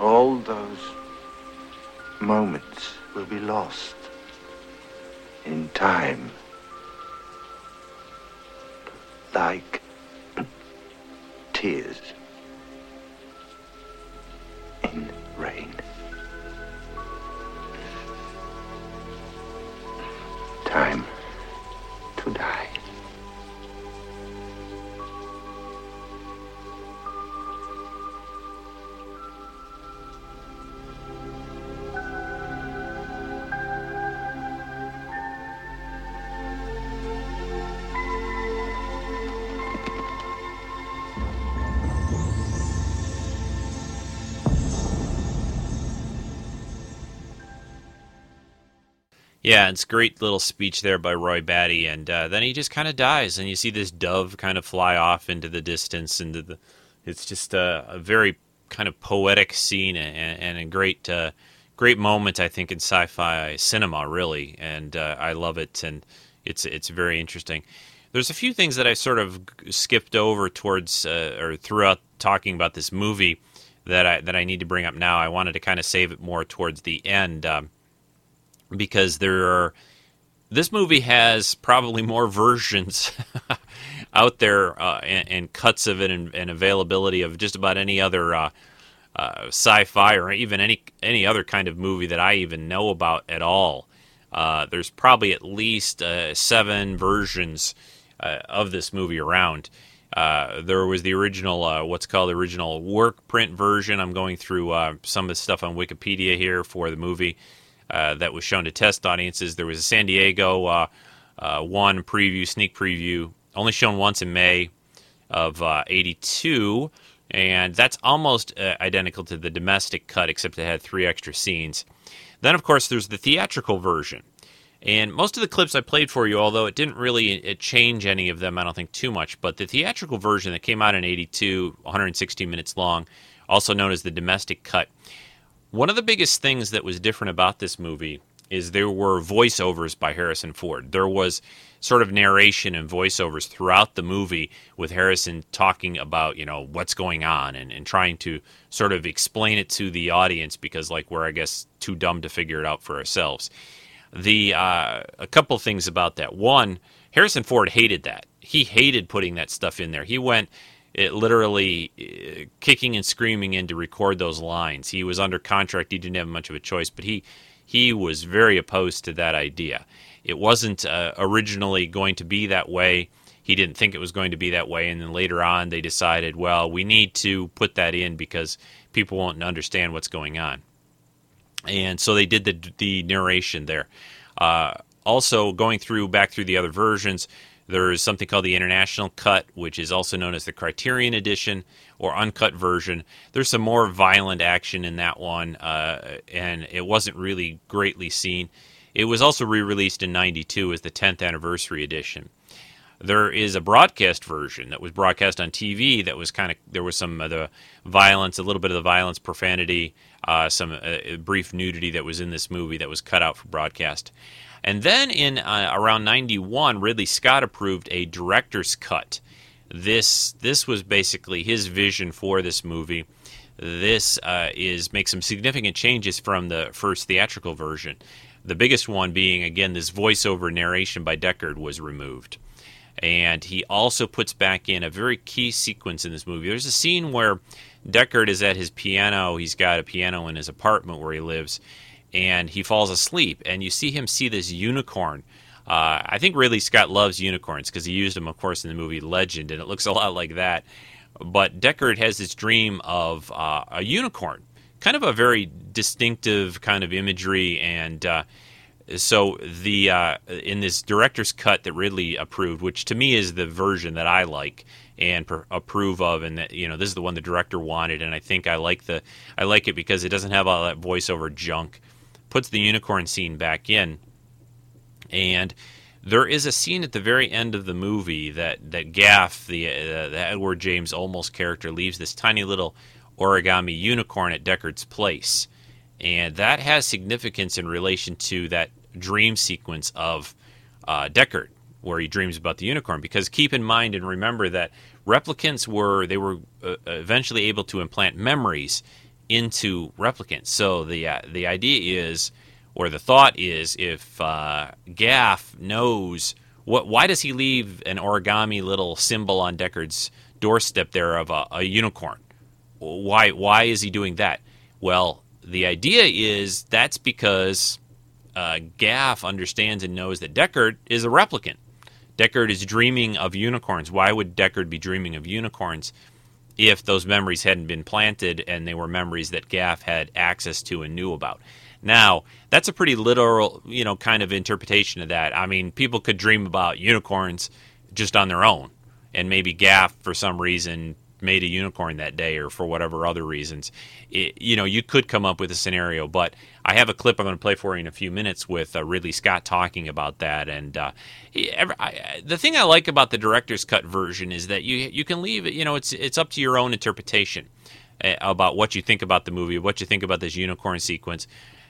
All those moments will be lost in time. Like tears in rain. Time Yeah, it's great little speech there by Roy Batty, and uh, then he just kind of dies, and you see this dove kind of fly off into the distance, into the. It's just a, a very kind of poetic scene and, and a great, uh, great moment, I think, in sci-fi cinema, really, and uh, I love it, and it's it's very interesting. There's a few things that I sort of skipped over towards uh, or throughout talking about this movie that I that I need to bring up now. I wanted to kind of save it more towards the end. Um, because there are this movie has probably more versions *laughs* out there uh, and, and, cuts of it and, and, availability of just about any other uh, uh, sci-fi or even any any other kind of movie that I even know about at all. Uh, there's probably at least uh, seven versions uh, of this movie around. there was the original, what's called the original work print version. I'm going through some of the stuff on Wikipedia here for the movie. Uh, that was shown to test audiences. There was a San Diego uh, uh, one preview, sneak preview, only shown once in May of '82, and that's almost identical to the domestic cut, except it had three extra scenes. Then, of course, there's the theatrical version. And most of the clips I played for you, although it didn't really it change any of them, I don't think too much, but the theatrical version that came out in 82, 160 minutes long, also known as the domestic cut, one of the biggest things that was different about this movie is there were voiceovers by Harrison Ford. There was sort of narration and voiceovers throughout the movie with Harrison talking about, you know, what's going on and, and trying to sort of explain it to the audience because, like, we're, I guess, too dumb to figure it out for ourselves. The uh, a couple things about that. One, Harrison Ford hated that. He hated putting that stuff in there. He went it literally uh, kicking and screaming in to record those lines. He was under contract; he didn't have much of a choice, but he he was very opposed to that idea. It wasn't uh, originally going to be that way. He didn't think it was going to be that way, and then later on they decided, well, we need to put that in because people won't understand what's going on, and so they did the the narration there. Uh, also, going through back through the other versions, there's something called the International Cut, which is also known as the Criterion Edition or Uncut version. There's some more violent action in that one, uh, and it wasn't really greatly seen. It was also re released in 92 as the 10th Anniversary Edition. There is a broadcast version that was broadcast on TV that was kind of, there was some of the violence, a little bit of the violence, profanity, uh, some uh, brief nudity that was in this movie that was cut out for broadcast. And then in uh, around 91, Ridley Scott approved a director's cut. This this was basically his vision for this movie. This uh, is makes some significant changes from the first theatrical version. The biggest one being again this voiceover narration by Deckard was removed. And he also puts back in a very key sequence in this movie. There's a scene where Deckard is at his piano. He's got a piano in his apartment where he lives, and he falls asleep, and you see him see this unicorn. Uh, I think Ridley Scott loves unicorns because he used them, of course, in the movie Legend, and it looks a lot like that. But Deckard has this dream of uh, a unicorn, kind of a very distinctive kind of imagery, and uh, so the uh, in this director's cut that Ridley approved, which to me is the version that I like and per- approve of, and that you know this is the one the director wanted, and I think I like the I like it because it doesn't have all that voiceover junk puts the unicorn scene back in. And there is a scene at the very end of the movie that, that Gaff, the, uh, the Edward James Olmos character, leaves this tiny little origami unicorn at Deckard's place. And that has significance in relation to that dream sequence of uh, Deckard, where he dreams about the unicorn. Because keep in mind and remember that replicants were they were uh, eventually able to implant memories into replicants. So the uh, the idea is, or the thought is, if uh, Gaff knows what, why does he leave an origami little symbol on Deckard's doorstep there of a, a unicorn? Why why is he doing that? Well, the idea is that's because uh, Gaff understands and knows that Deckard is a replicant. Deckard is dreaming of unicorns. Why would Deckard be dreaming of unicorns? If those memories hadn't been planted and they were memories that Gaff had access to and knew about. Now, that's a pretty literal, you know, kind of interpretation of that. I mean, people could dream about unicorns just on their own, and maybe Gaff, for some reason, made a unicorn that day or for whatever other reasons. It, you know, you could come up with a scenario, but I have a clip I'm going to play for you in a few minutes with uh, Ridley Scott talking about that. And uh, I, the thing I like about the director's cut version is that you you can leave it. You know, it's it's up to your own interpretation uh, about what you think about the movie, what you think about this unicorn sequence,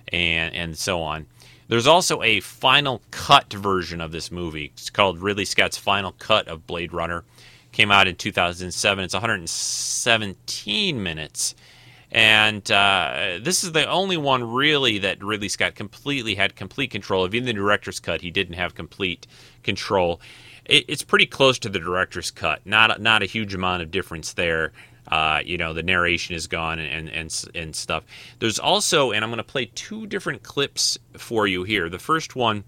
and and so on. There's also a final cut version of this movie. It's called Ridley Scott's Final Cut of Blade Runner. Came out in 2007. It's 117 minutes. And uh, this is the only one really that Ridley Scott completely had complete control of. Even the director's cut, he didn't have complete control. It, it's pretty close to the director's cut. Not not a huge amount of difference there. Uh, you know, the narration is gone and, and, and stuff. There's also, and I'm going to play two different clips for you here. The first one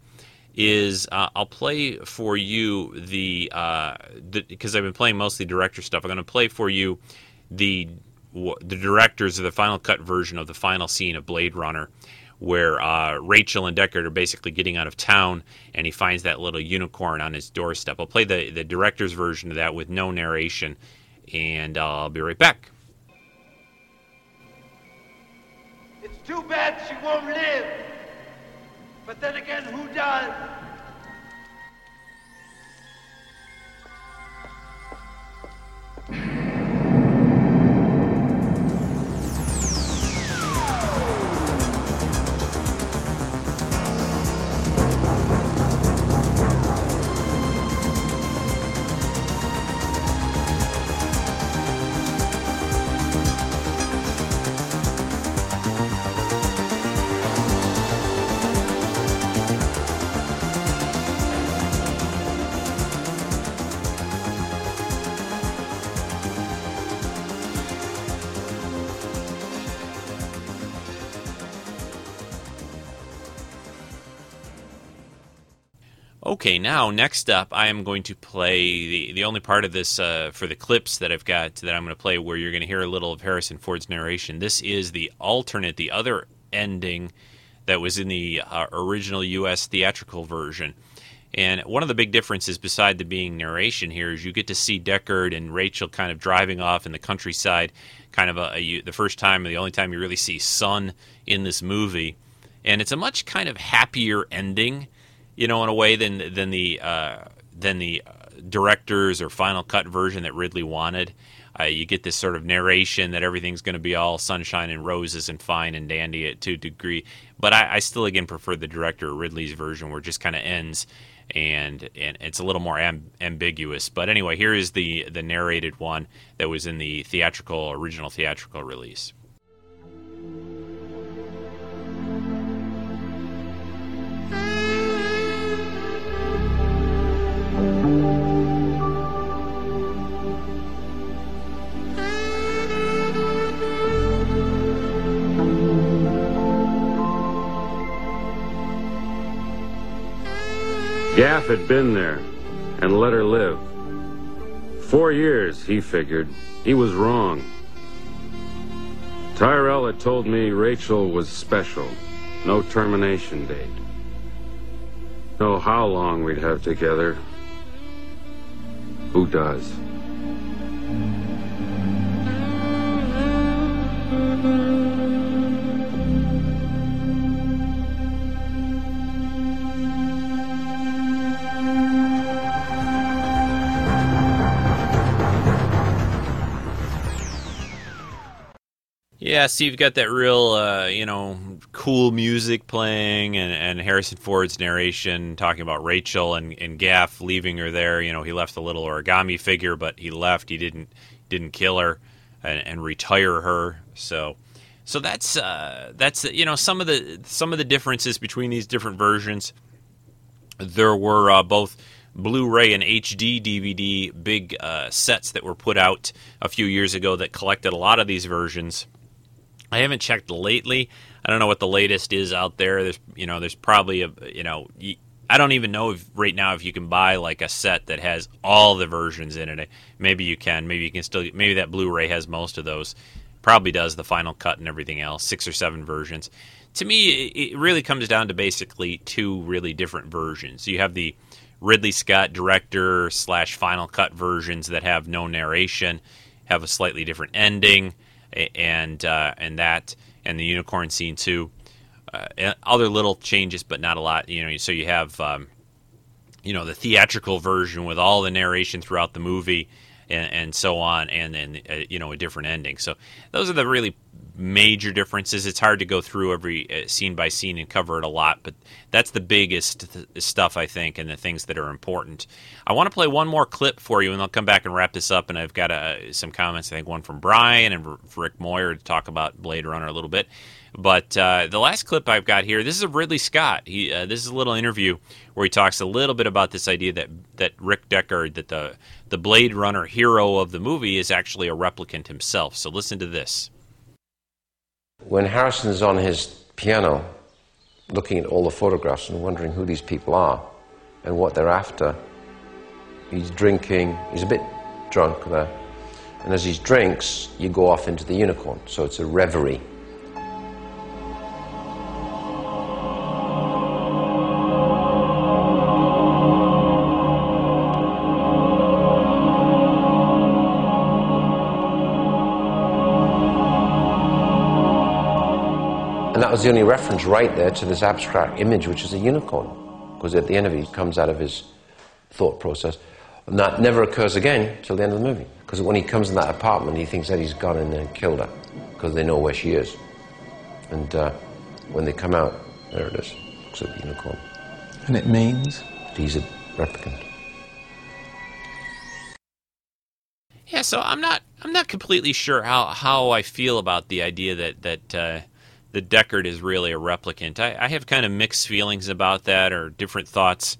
is uh, I'll play for you the because uh, I've been playing mostly director stuff. I'm going to play for you the the directors of the final cut version of the final scene of Blade Runner, where uh, Rachel and Deckard are basically getting out of town, and he finds that little unicorn on his doorstep. I'll play the the director's version of that with no narration, and I'll be right back. It's too bad she won't live. But then again, who does? Okay, now next up, I am going to play the the only part of this uh, for the clips that I've got that I'm going to play where you're going to hear a little of Harrison Ford's narration. This is the alternate, the other ending that was in the uh, original U.S. theatrical version. And one of the big differences, beside the being narration here, is you get to see Deckard and Rachel kind of driving off in the countryside, kind of a, a the first time, the only time you really see sun in this movie, and it's a much kind of happier ending you know, in a way than than the uh, than the director's or final cut version that Ridley wanted. Uh, you get this sort of narration that everything's going to be all sunshine and roses and fine and dandy at two degree. But I, I still, again, prefer the director Ridley's version where it just kind of ends and and it's a little more amb- ambiguous. But anyway, here is the the narrated one that was in the theatrical original theatrical release. Gaff had been there and let her live. Four years, he figured. He was wrong. Tyrell had told me Rachel was special. No termination date. Know how long we'd have together. Who does? Yeah, so you've got that real, uh, you know, cool music playing, and, and Harrison Ford's narration talking about Rachel and, and Gaff leaving her there. You know, he left a little origami figure, but he left. He didn't didn't kill her and, and retire her. So, so that's uh, that's you know some of the some of the differences between these different versions. There were uh, both Blu-ray and HD DVD big uh, sets that were put out a few years ago that collected a lot of these versions I haven't checked lately. I don't know what the latest is out there. There's you know there's probably a you know I don't even know if right now if you can buy like a set that has all the versions in it. Maybe you can. Maybe you can still. Maybe that Blu-ray has most of those. Probably does the final cut and everything else. Six or seven versions. To me, it really comes down to basically two really different versions. You have the Ridley Scott director slash final cut versions that have no narration have a slightly different ending, and uh, and that and the unicorn scene too. Uh, other little changes, but not a lot. You know, so you have um, you know the theatrical version with all the narration throughout the movie and, and so on, and then uh, you know a different ending. So those are the really major differences. It's hard to go through every uh, scene by scene and cover it a lot, but that's the biggest th- stuff I think, and the things that are important. I want to play one more clip for you, and I'll come back and wrap this up. And I've got uh, some comments. I think one from Brian and Rick Moyer to talk about Blade Runner a little bit. But uh, the last clip I've got here, this is of Ridley Scott. He, uh, this is a little interview where he talks a little bit about this idea that that Rick Deckard, that the the Blade Runner hero of the movie, is actually a replicant himself. So listen to this. When Harrison is on his piano, looking at all the photographs and wondering who these people are and what they're after, he's drinking. He's a bit drunk there, and as he drinks, you go off into the unicorn. So it's a reverie. Was the only reference right there to this abstract image, which is a unicorn. Because at the end of it, he comes out of his thought process. And that never occurs again till the end of the movie. Because when he comes in that apartment, he thinks that he's gone in and killed her. Because they know where she is. And uh, when they come out, there it is. Looks like a unicorn. And it means? He's a replicant. Yeah, so I'm not I'm not completely sure how, how I feel about the idea that that uh, the Deckard is really a replicant. I, I have kind of mixed feelings about that or different thoughts.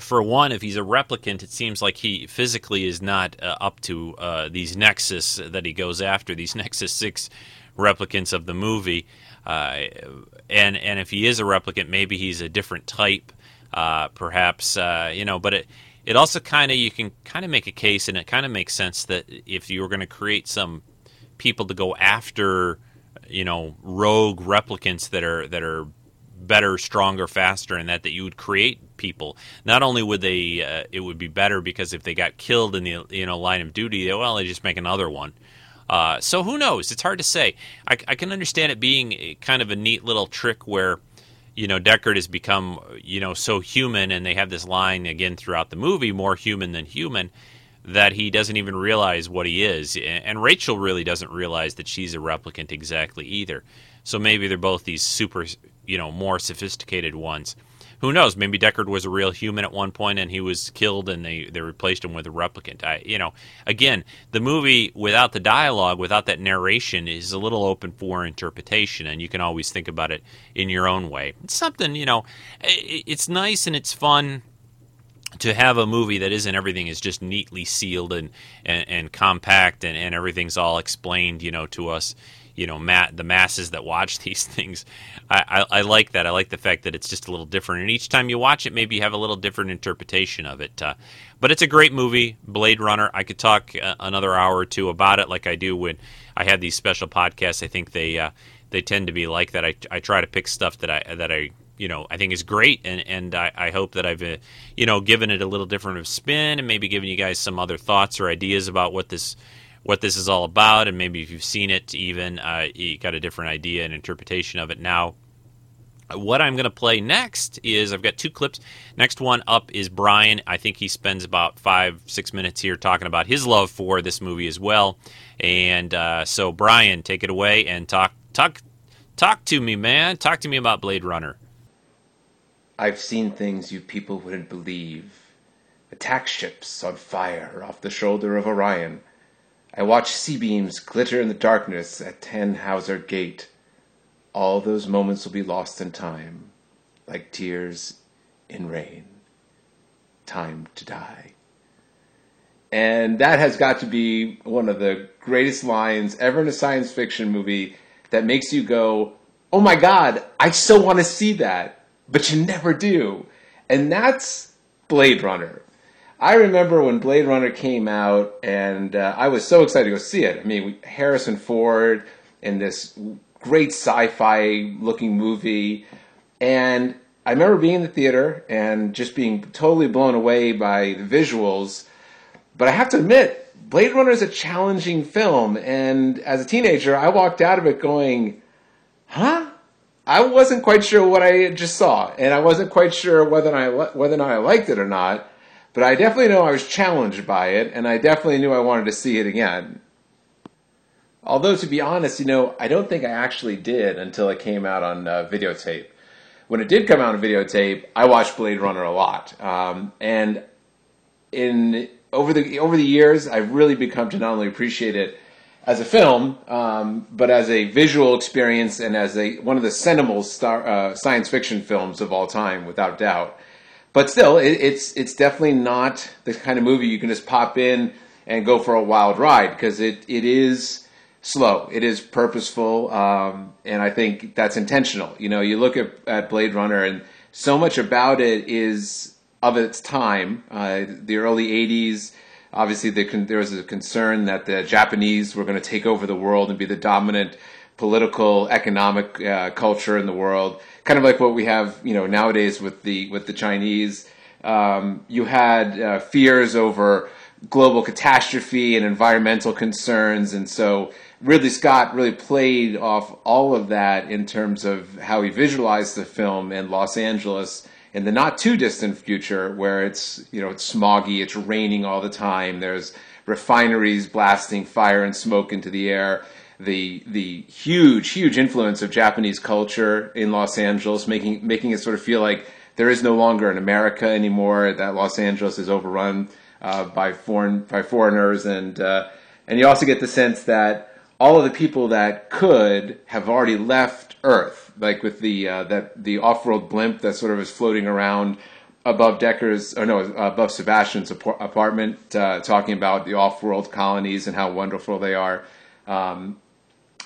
For one, if he's a replicant, it seems like he physically is not uh, up to uh, these Nexus that he goes after, these *laughs* Nexus 6 replicants of the movie. Uh, and, and if he is a replicant, maybe he's a different type, uh, perhaps, uh, you know, but it, it also kind of, you can kind of make a case, and it kind of makes sense that if you were going to create some people to go after you know rogue replicants that are that are better, stronger, faster, and that that you would create people. Not only would they, uh, it would be better because if they got killed in the you know line of duty, well, they just make another one. Uh, so who knows? It's hard to say. I, I, can understand it being kind of a neat little trick where, you know, Deckard has become you know so human, and they have this line again throughout the movie, more human than human that he doesn't even realize what he is. And Rachel really doesn't realize that she's a replicant exactly either. So maybe they're both these super, you know, more sophisticated ones. Who knows? Maybe Deckard was a real human at one point and he was killed and they, they replaced him with a replicant. I, you know, again, the movie without the dialogue, without that narration, is a little open for interpretation and you can always think about it in your own way. It's something, you know, it's nice and it's fun to have a movie that isn't everything is just neatly sealed and and, and compact and, and everything's all explained you know to us you know Matt the masses that watch *laughs* these things. I, I, I, like that. I like the fact that it's just a little different. And each time you watch it maybe you have a little different interpretation of it uh, but it's a great movie Blade Runner. I could talk uh, another hour or two about it like I do when I have these special podcasts. I think they uh, they tend to be like that. I, I try to pick stuff that I that I you know I think is great, and and I, I hope that I've uh, you know given it a little different of spin, and maybe given you guys some other thoughts or ideas about what this what this is all about, and maybe if you've seen it, even uh, you got a different idea and interpretation of it now. What I'm going to play next is I've got two clips. Next one up is Brian. I think he spends about five, six minutes here talking about his love for this movie as well. And uh, so, Brian, take it away and talk, talk, talk to me, man. Talk to me about Blade Runner. I've seen things you people wouldn't believe. Attack ships on fire off the shoulder of Orion. I watched C-beams glitter in the darkness at Tannhauser Gate. All those moments will be lost in time, like tears in rain. Time to die. And that has got to be one of the greatest lines ever in a science fiction movie that makes you go, oh my god, I so want to see that but you never do. And that's Blade Runner. I remember when Blade Runner came out, and uh, I was so excited to go see it. I mean, Harrison Ford in this great sci-fi looking movie, and I remember being in the theater and just being totally blown away by the visuals. But I have to admit, Blade Runner is a challenging film, and as a teenager, I walked out of it going, "Huh." I wasn't quite sure what I just saw, and I wasn't quite sure whether I whether or not I liked it or not. But I definitely know I was challenged by it, and I definitely knew I wanted to see it again. Although, to be honest, you know, I don't think I actually did until it came out on uh, videotape. When it did come out on videotape, I watched Blade Runner a lot, um, and in over the over the years, I've really become to not only appreciate it as a film, um, but as a visual experience and as a one of the seminal star, uh, science fiction films of all time, without doubt. But still, it, it's it's definitely not the kind of movie you can just pop in and go for a wild ride because it, it is slow. It is purposeful, um, and I think that's intentional. You know, you look at, at Blade Runner, and so much about it is of its time. Uh, the early '80s, obviously, the, there was a concern that the Japanese were going to take over the world and be the dominant political, economic uh, culture in the world. Kind of like what we have, you know, nowadays with the with the Chinese. Um, you had uh, fears over global catastrophe and environmental concerns, and so Ridley Scott really played off all of that in terms of how he visualized the film in Los Angeles in the not too distant future, where it's you know it's smoggy, it's raining all the time. There's refineries blasting fire and smoke into the air. The the huge huge influence of Japanese culture in Los Angeles, making making it sort of feel like there is no longer an America anymore. That Los Angeles is overrun uh, by foreign by foreigners, and uh, and you also get the sense that all of the people that could have already left Earth, like with the uh, that the off-world blimp that sort of is floating around above Decker's, or no, above Sebastian's apartment, uh, talking about the off-world colonies and how wonderful they are. Um,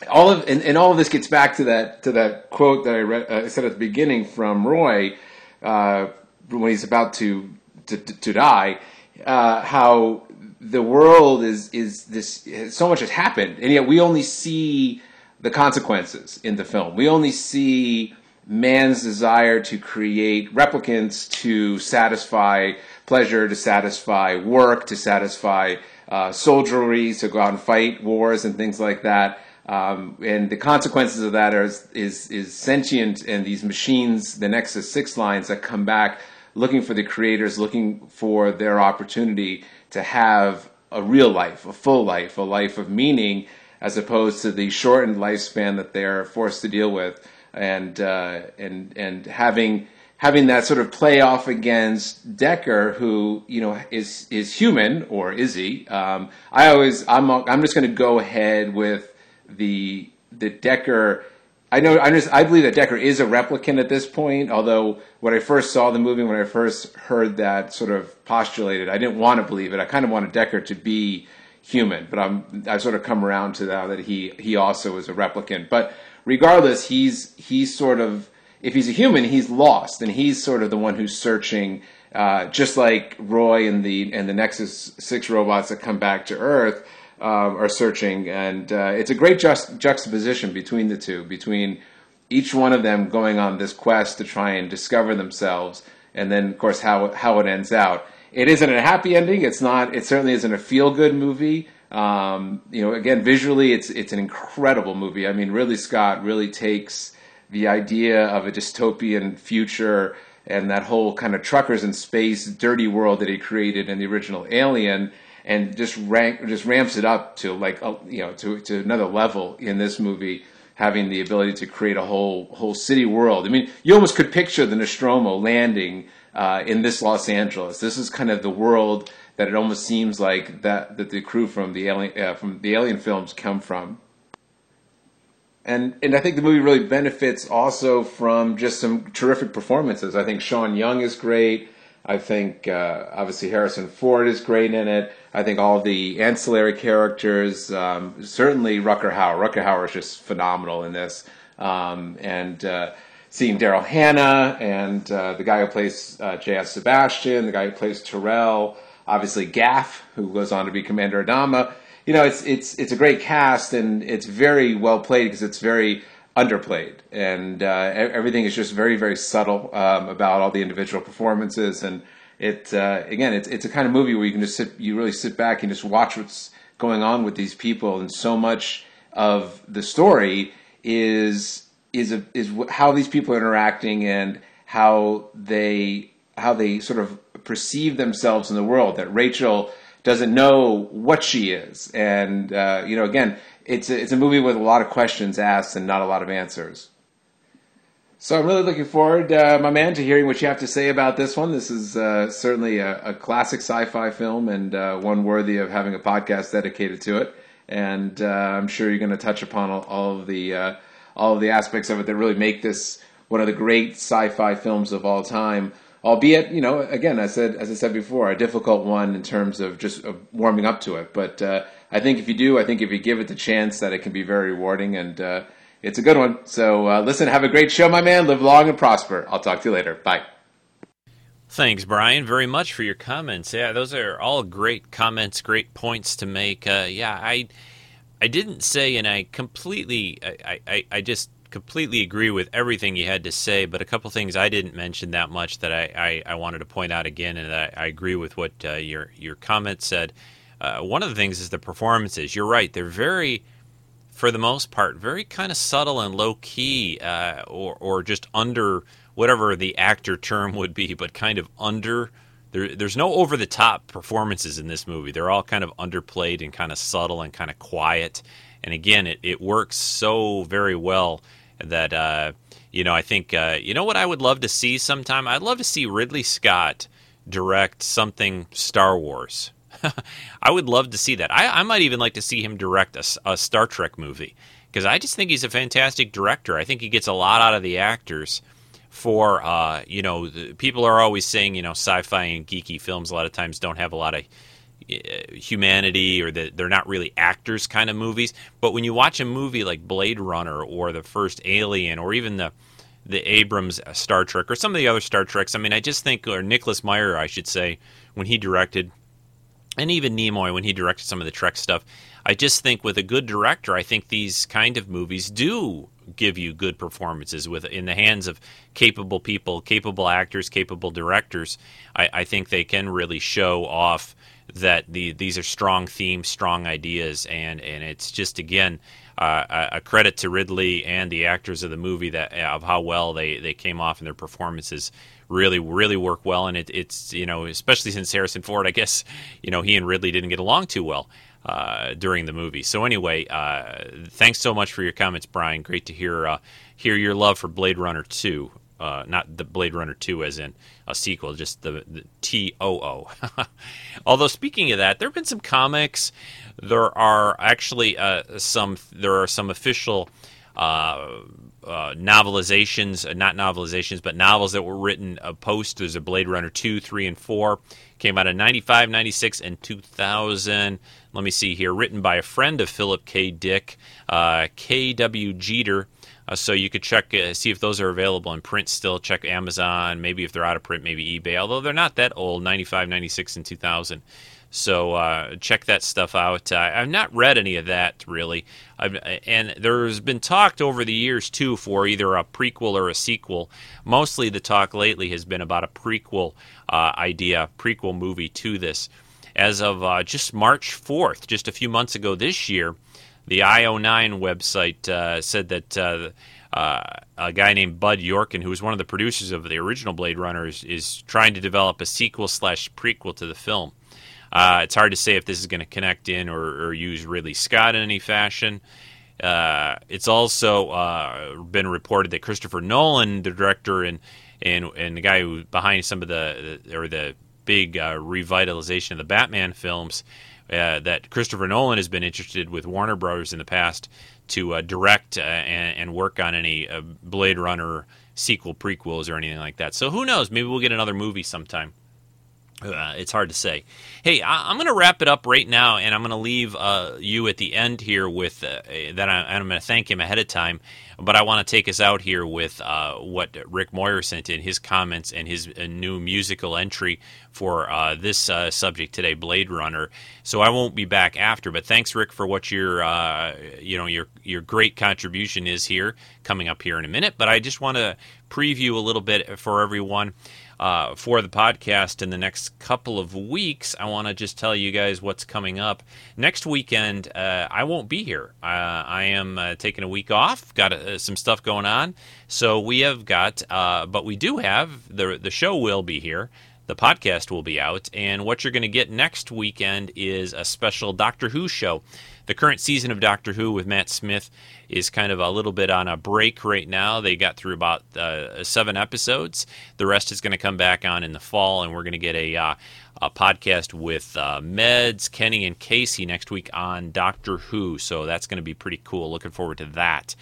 all of and, and, all of this gets back to that to that quote that I read, uh, said at the beginning from Roy uh, when he's about to to, to die. Uh, how the world is is this so much has happened, and yet we only see the consequences in the film. We only see man's desire to create replicants to satisfy pleasure, to satisfy work, to satisfy uh, soldiery, to go out and fight wars and things like that. Um, and the consequences of that are, is is sentient and these machines, the Nexus Six lines that come back looking for the creators, looking for their opportunity to have a real life, a full life, a life of meaning, as opposed to the shortened lifespan that they're forced to deal with, and uh, and and having having that sort of play off against Decker, who you know is is human or is he? Um, I always I'm I'm just going to go ahead with the the Decker I know. I, just, I believe that Decker is a replicant at this point. Although when I first saw the movie, when I first heard that sort of postulated, I didn't want to believe it. I kind of wanted Decker to be human, but I'm I've sort of come around to that that he he also is a replicant. But regardless, he's he's sort of if he's a human, he's lost, and he's sort of the one who's searching. Uh, just like Roy and the and the Nexus Six robots that come back to Earth, um, are searching, and uh, it's a great just, juxtaposition between the two, between each one of them going on this quest to try and discover themselves, and then of course how how it ends out. It isn't a happy ending. It's not. It certainly isn't a feel good movie. Um, you know, again, visually, it's it's an incredible movie. I mean, Ridley Scott really takes the idea of a dystopian future and that whole kind of truckers in space, dirty world that he created in the original Alien and just rank just ramps it up to like a, you know to to another level in this movie having the ability to create a whole whole city world. I mean, you almost could picture the Nostromo landing uh, in this Los Angeles. This is kind of the world that it almost seems like that that the crew from the alien uh, from the Alien films come from. And and I think the movie really benefits also from just some terrific performances. I think Sean Young is great. I think uh, obviously Harrison Ford is great in it. I think all the ancillary characters, um, certainly Rutger Hauer. Rutger Hauer is just phenomenal in this. Um, and uh, seeing Daryl Hannah and uh, the guy who plays uh, J.F. Sebastian, the guy who plays Tyrell, obviously Gaff, who goes on to be Commander Adama. You know, it's it's it's a great cast and it's very well played because it's very underplayed, and uh, everything is just very, very subtle um, about all the individual performances, and it uh, again, it's it's a kind of movie where you can just sit, you really sit back and just watch what's going on with these people, and so much of the story is is a, is how these people are interacting and how they how they sort of perceive themselves in the world. That Rachel doesn't know what she is, and uh, you know, again, it's a, it's a movie with a lot of questions asked and not a lot of answers. So I'm really looking forward, uh, my man, to hearing what you have to say about this one. This is uh, certainly a, a, classic sci-fi film and uh, one worthy of having a podcast dedicated to it. And uh, I'm sure you're going to touch upon all, all of the uh, all of the aspects of it that really make this one of the great sci-fi films of all time. Albeit, you know, again, I said as I said before, a difficult one in terms of just warming up to it. But uh, I think if you do, I think if you give it the chance, that it can be very rewarding and it's a good one. So uh, listen, have a great show, my man. Live long and prosper. I'll talk to you later. Bye. Thanks, Brian, very much for your comments. Yeah, those are all great comments, great points to make. Uh, yeah, I, I didn't say, and I completely, I, I, I just completely agree with everything you had to say. But a couple things I didn't mention that much that I, I, I wanted to point out again, and I, I agree with what uh, your your comment said. Uh, one of the things is the performances. You're right; they're very for the most part, very kind of subtle and low key, uh, or or just under whatever the actor term would be, but kind of under. There, there's no over the top performances in this movie. They're all kind of underplayed and kind of subtle and kind of quiet. And again, it, it works so very well that uh, you know I think uh, you know what I would love to see sometime. I'd love to see Ridley Scott direct something Star Wars. *laughs* I would love to see that. I, I, might even like to see him direct a, a Star Trek movie because I just think he's a fantastic director. I think he gets a lot out of the actors. For uh, you know, people are always saying you know sci-fi and geeky films a lot of times don't have a lot of uh, humanity or that they're not really actors kind of movies. But when you watch a movie like Blade Runner or the first Alien or even the the Abrams Star Trek or some of the other Star Treks, I mean, I just think or Nicholas Meyer, I should say, when he directed and even Nimoy when he directed some of the Trek stuff. I just think with a good director, I think these kind of movies do give you good performances with in the hands of capable people, capable actors, capable directors. I, I think they can really show off that the, these are strong themes, strong ideas, and and it's just again uh, a credit to Ridley and the actors of the movie that of how well they, they came off in their performances really really work well. And it, it's you know especially since Harrison Ford, I guess *laughs* you know he and Ridley didn't get along too well. Uh, during the movie. So anyway, uh, thanks so much for your comments, Brian. Great to hear uh, hear your love for Blade Runner Two, uh, not the Blade Runner Two as in a sequel, just the, the T O O. *laughs* Although speaking of that, there have been some comics. There are actually uh, some. There are some official uh, uh, novelizations, uh, not novelizations, but novels that were written uh, post. There's a Blade Runner 2, 3, and 4. Came out in 95, 96, and 2000. Let me see here. Written by a friend of Philip K. Dick, K.W. Jeter. Uh, so you could check, uh, see if those are available in print still. Check Amazon. Maybe if they're out of print, maybe eBay. Although they're not that old 95, 96, and 2000. So uh, check that stuff out. Uh, I've not read any of that really, I've, and there's been talked over the years too for either a prequel or a sequel. Mostly the talk lately has been about a prequel uh, idea, prequel movie to this. As of uh, just March 4th, just a few months ago this year, the IO9 website uh, said that. Uh, a guy named Bud Yorkin, who was one of the producers of the original Blade Runner, is, is trying to develop a sequel slash prequel to the film. Uh, it's hard to say if this is going to connect in or, or, use Ridley Scott in any fashion. Uh, it's also uh, been reported that Christopher Nolan, the director and and, and the guy who behind some of the, or the big uh, revitalization of the Batman films, uh, that Christopher Nolan has been interested with Warner Brothers in the past to uh, direct and, and, work on any Blade Runner sequel, prequels, or anything like that. So who knows? Maybe we'll get another movie sometime. Uh, it's hard to say. Hey, I, am going to wrap it up right now, and I'm going to leave uh, you at the end here with uh, that. I, am going to thank him ahead of time, but I want to take us out here with uh, what Rick Moyer sent in his comments and his uh, new musical entry for uh, this subject today, Blade Runner. So I won't be back after, but thanks, Rick, for what your you know your your great contribution is here coming up here in a minute. But I just want to preview a little bit for everyone. Uh, for the podcast in the next couple of weeks, I want to just tell you guys what's coming up. Next weekend, uh, I won't be here. Uh, I am uh, taking a week off, got uh, some stuff going on. So we have got, uh, but we do have, the, the show will be here. The podcast will be out. And what you're going to get next weekend is a special Doctor Who show. The current season of Doctor Who with Matt Smith is kind of a little bit on a break right now. They got through about uh, seven episodes. The rest is going to come back on in the fall, and we're going to get a, uh, a podcast with uh, Meds, Kenny, and Casey next week on Doctor Who. So that's going to be pretty cool. Looking forward to that.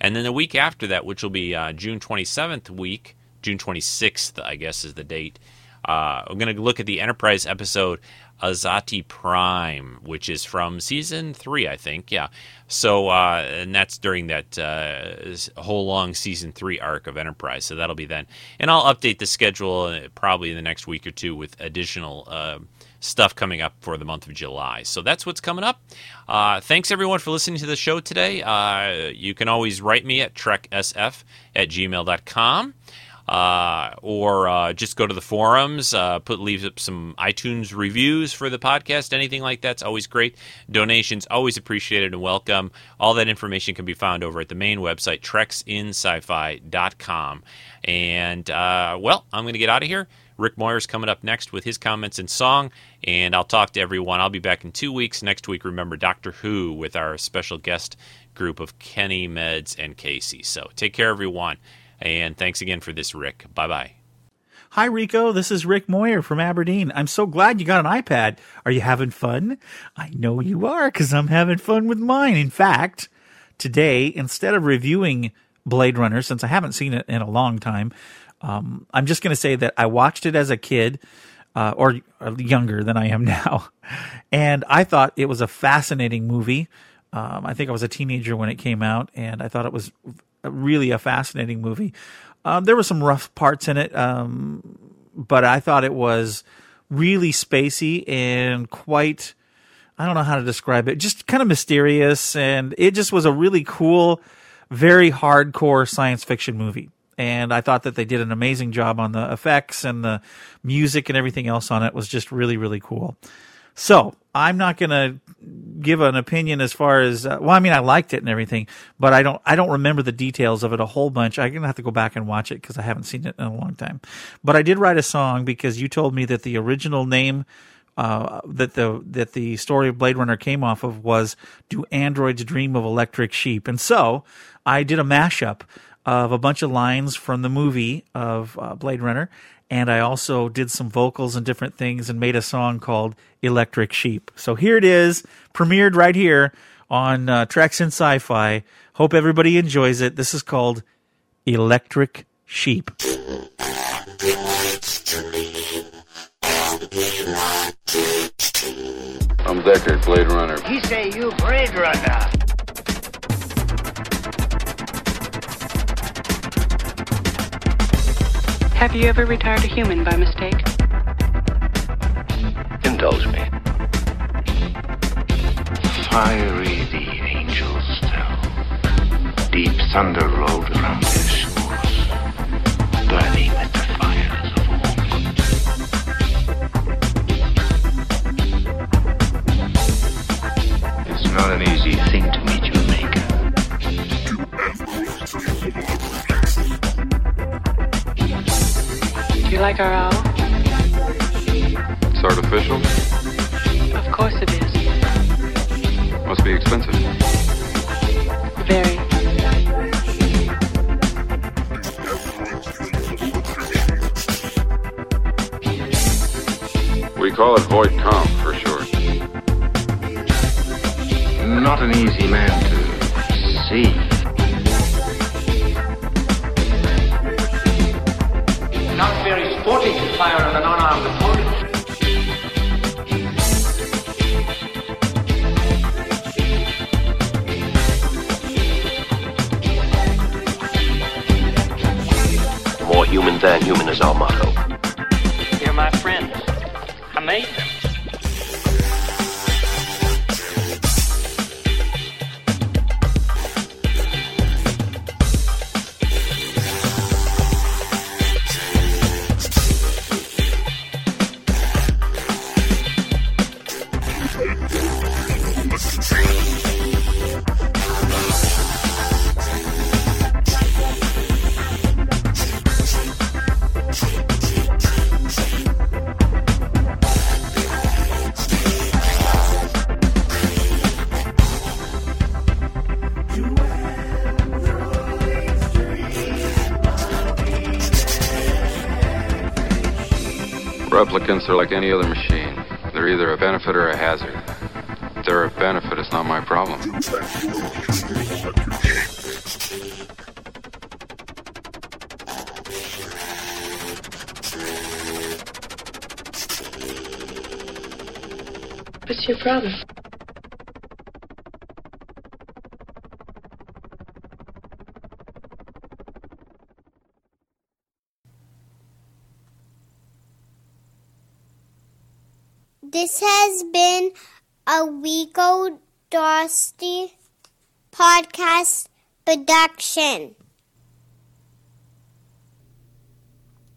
And then the week after that, which will be uh, June 27th week, June 26th, I guess is the date. Uh, I'm going to look at the Enterprise episode Azati Prime, which is from season three, I think. Yeah. So, uh, and that's during that uh, whole long season three arc of Enterprise. So that'll be then. And I'll update the schedule uh, probably in the next week or two with additional uh, stuff coming up for the month of July. So that's what's coming up. Uh, thanks everyone for listening to the show today. Uh, you can always write me at treksf at gmail.com uh, or uh, just go to the forums, uh, put leave up some iTunes reviews for the podcast. Anything like that's always great. Donations always appreciated and welcome. All that information can be found over at the main website treksinsci-fi.com. And uh, well, I'm going to get out of here. Rick Moyer's coming up next with his comments and song, and I'll talk to everyone. I'll be back in two weeks. Next week, remember Doctor Who with our special guest group of Kenny, Meds, and Casey. So take care, everyone. And thanks again for this, Rick. Bye bye. Hi, Rico. This is Rick Moyer from Aberdeen. I'm so glad you got an iPad. Are you having fun? I know you are because I'm having fun with mine. In fact, today, instead of reviewing Blade Runner, since I haven't seen it in a long time, um, I'm just going to say that I watched it as a kid. Uh, or, or younger than I am *laughs* now. And I thought it was a fascinating movie. Um, I think I was a teenager when it came out, and I thought it was really a fascinating movie. Um, there were some rough parts in it, um, but I thought it was really spacey and quite. I don't know how to describe it. Just kind of mysterious, and it just was a really cool, very hardcore science fiction movie. And I thought that they did an amazing job on the effects and the music and everything else on it was just really, really cool. So I'm not going to give an opinion as far as uh, well. I mean, I liked it and everything, but I don't. I don't remember the details of it a whole bunch. I'm gonna have to go back and watch it because I haven't seen it in a long time. But I did write a song because you told me that the original name. Uh, that the that the story of Blade Runner came off of was "Do Androids Dream of Electric Sheep?" And so I did a mashup of a bunch of lines from the movie of uh, Blade Runner, and I also did some vocals and different things and made a song called Electric Sheep. So here it is, premiered right here on uh, Treks in Sci-Fi. Hope everybody enjoys it. This is called Electric Sheep. I'm Deckard, Blade Runner. He say you Blade Runner. Have you ever retired a human by mistake? Indulge me. Fiery the angels fell. Deep thunder rolled around their shores, burning with the fires of war. It's not an easy you like our owl? It's artificial. Of course it is. Must be expensive. Very. We call it Voight Kampff for short. Not an easy man to see. More human Replicants are like any other machine. They're either a benefit or a hazard. If they're a benefit, it's not my problem. What's your problem? This has been a Production.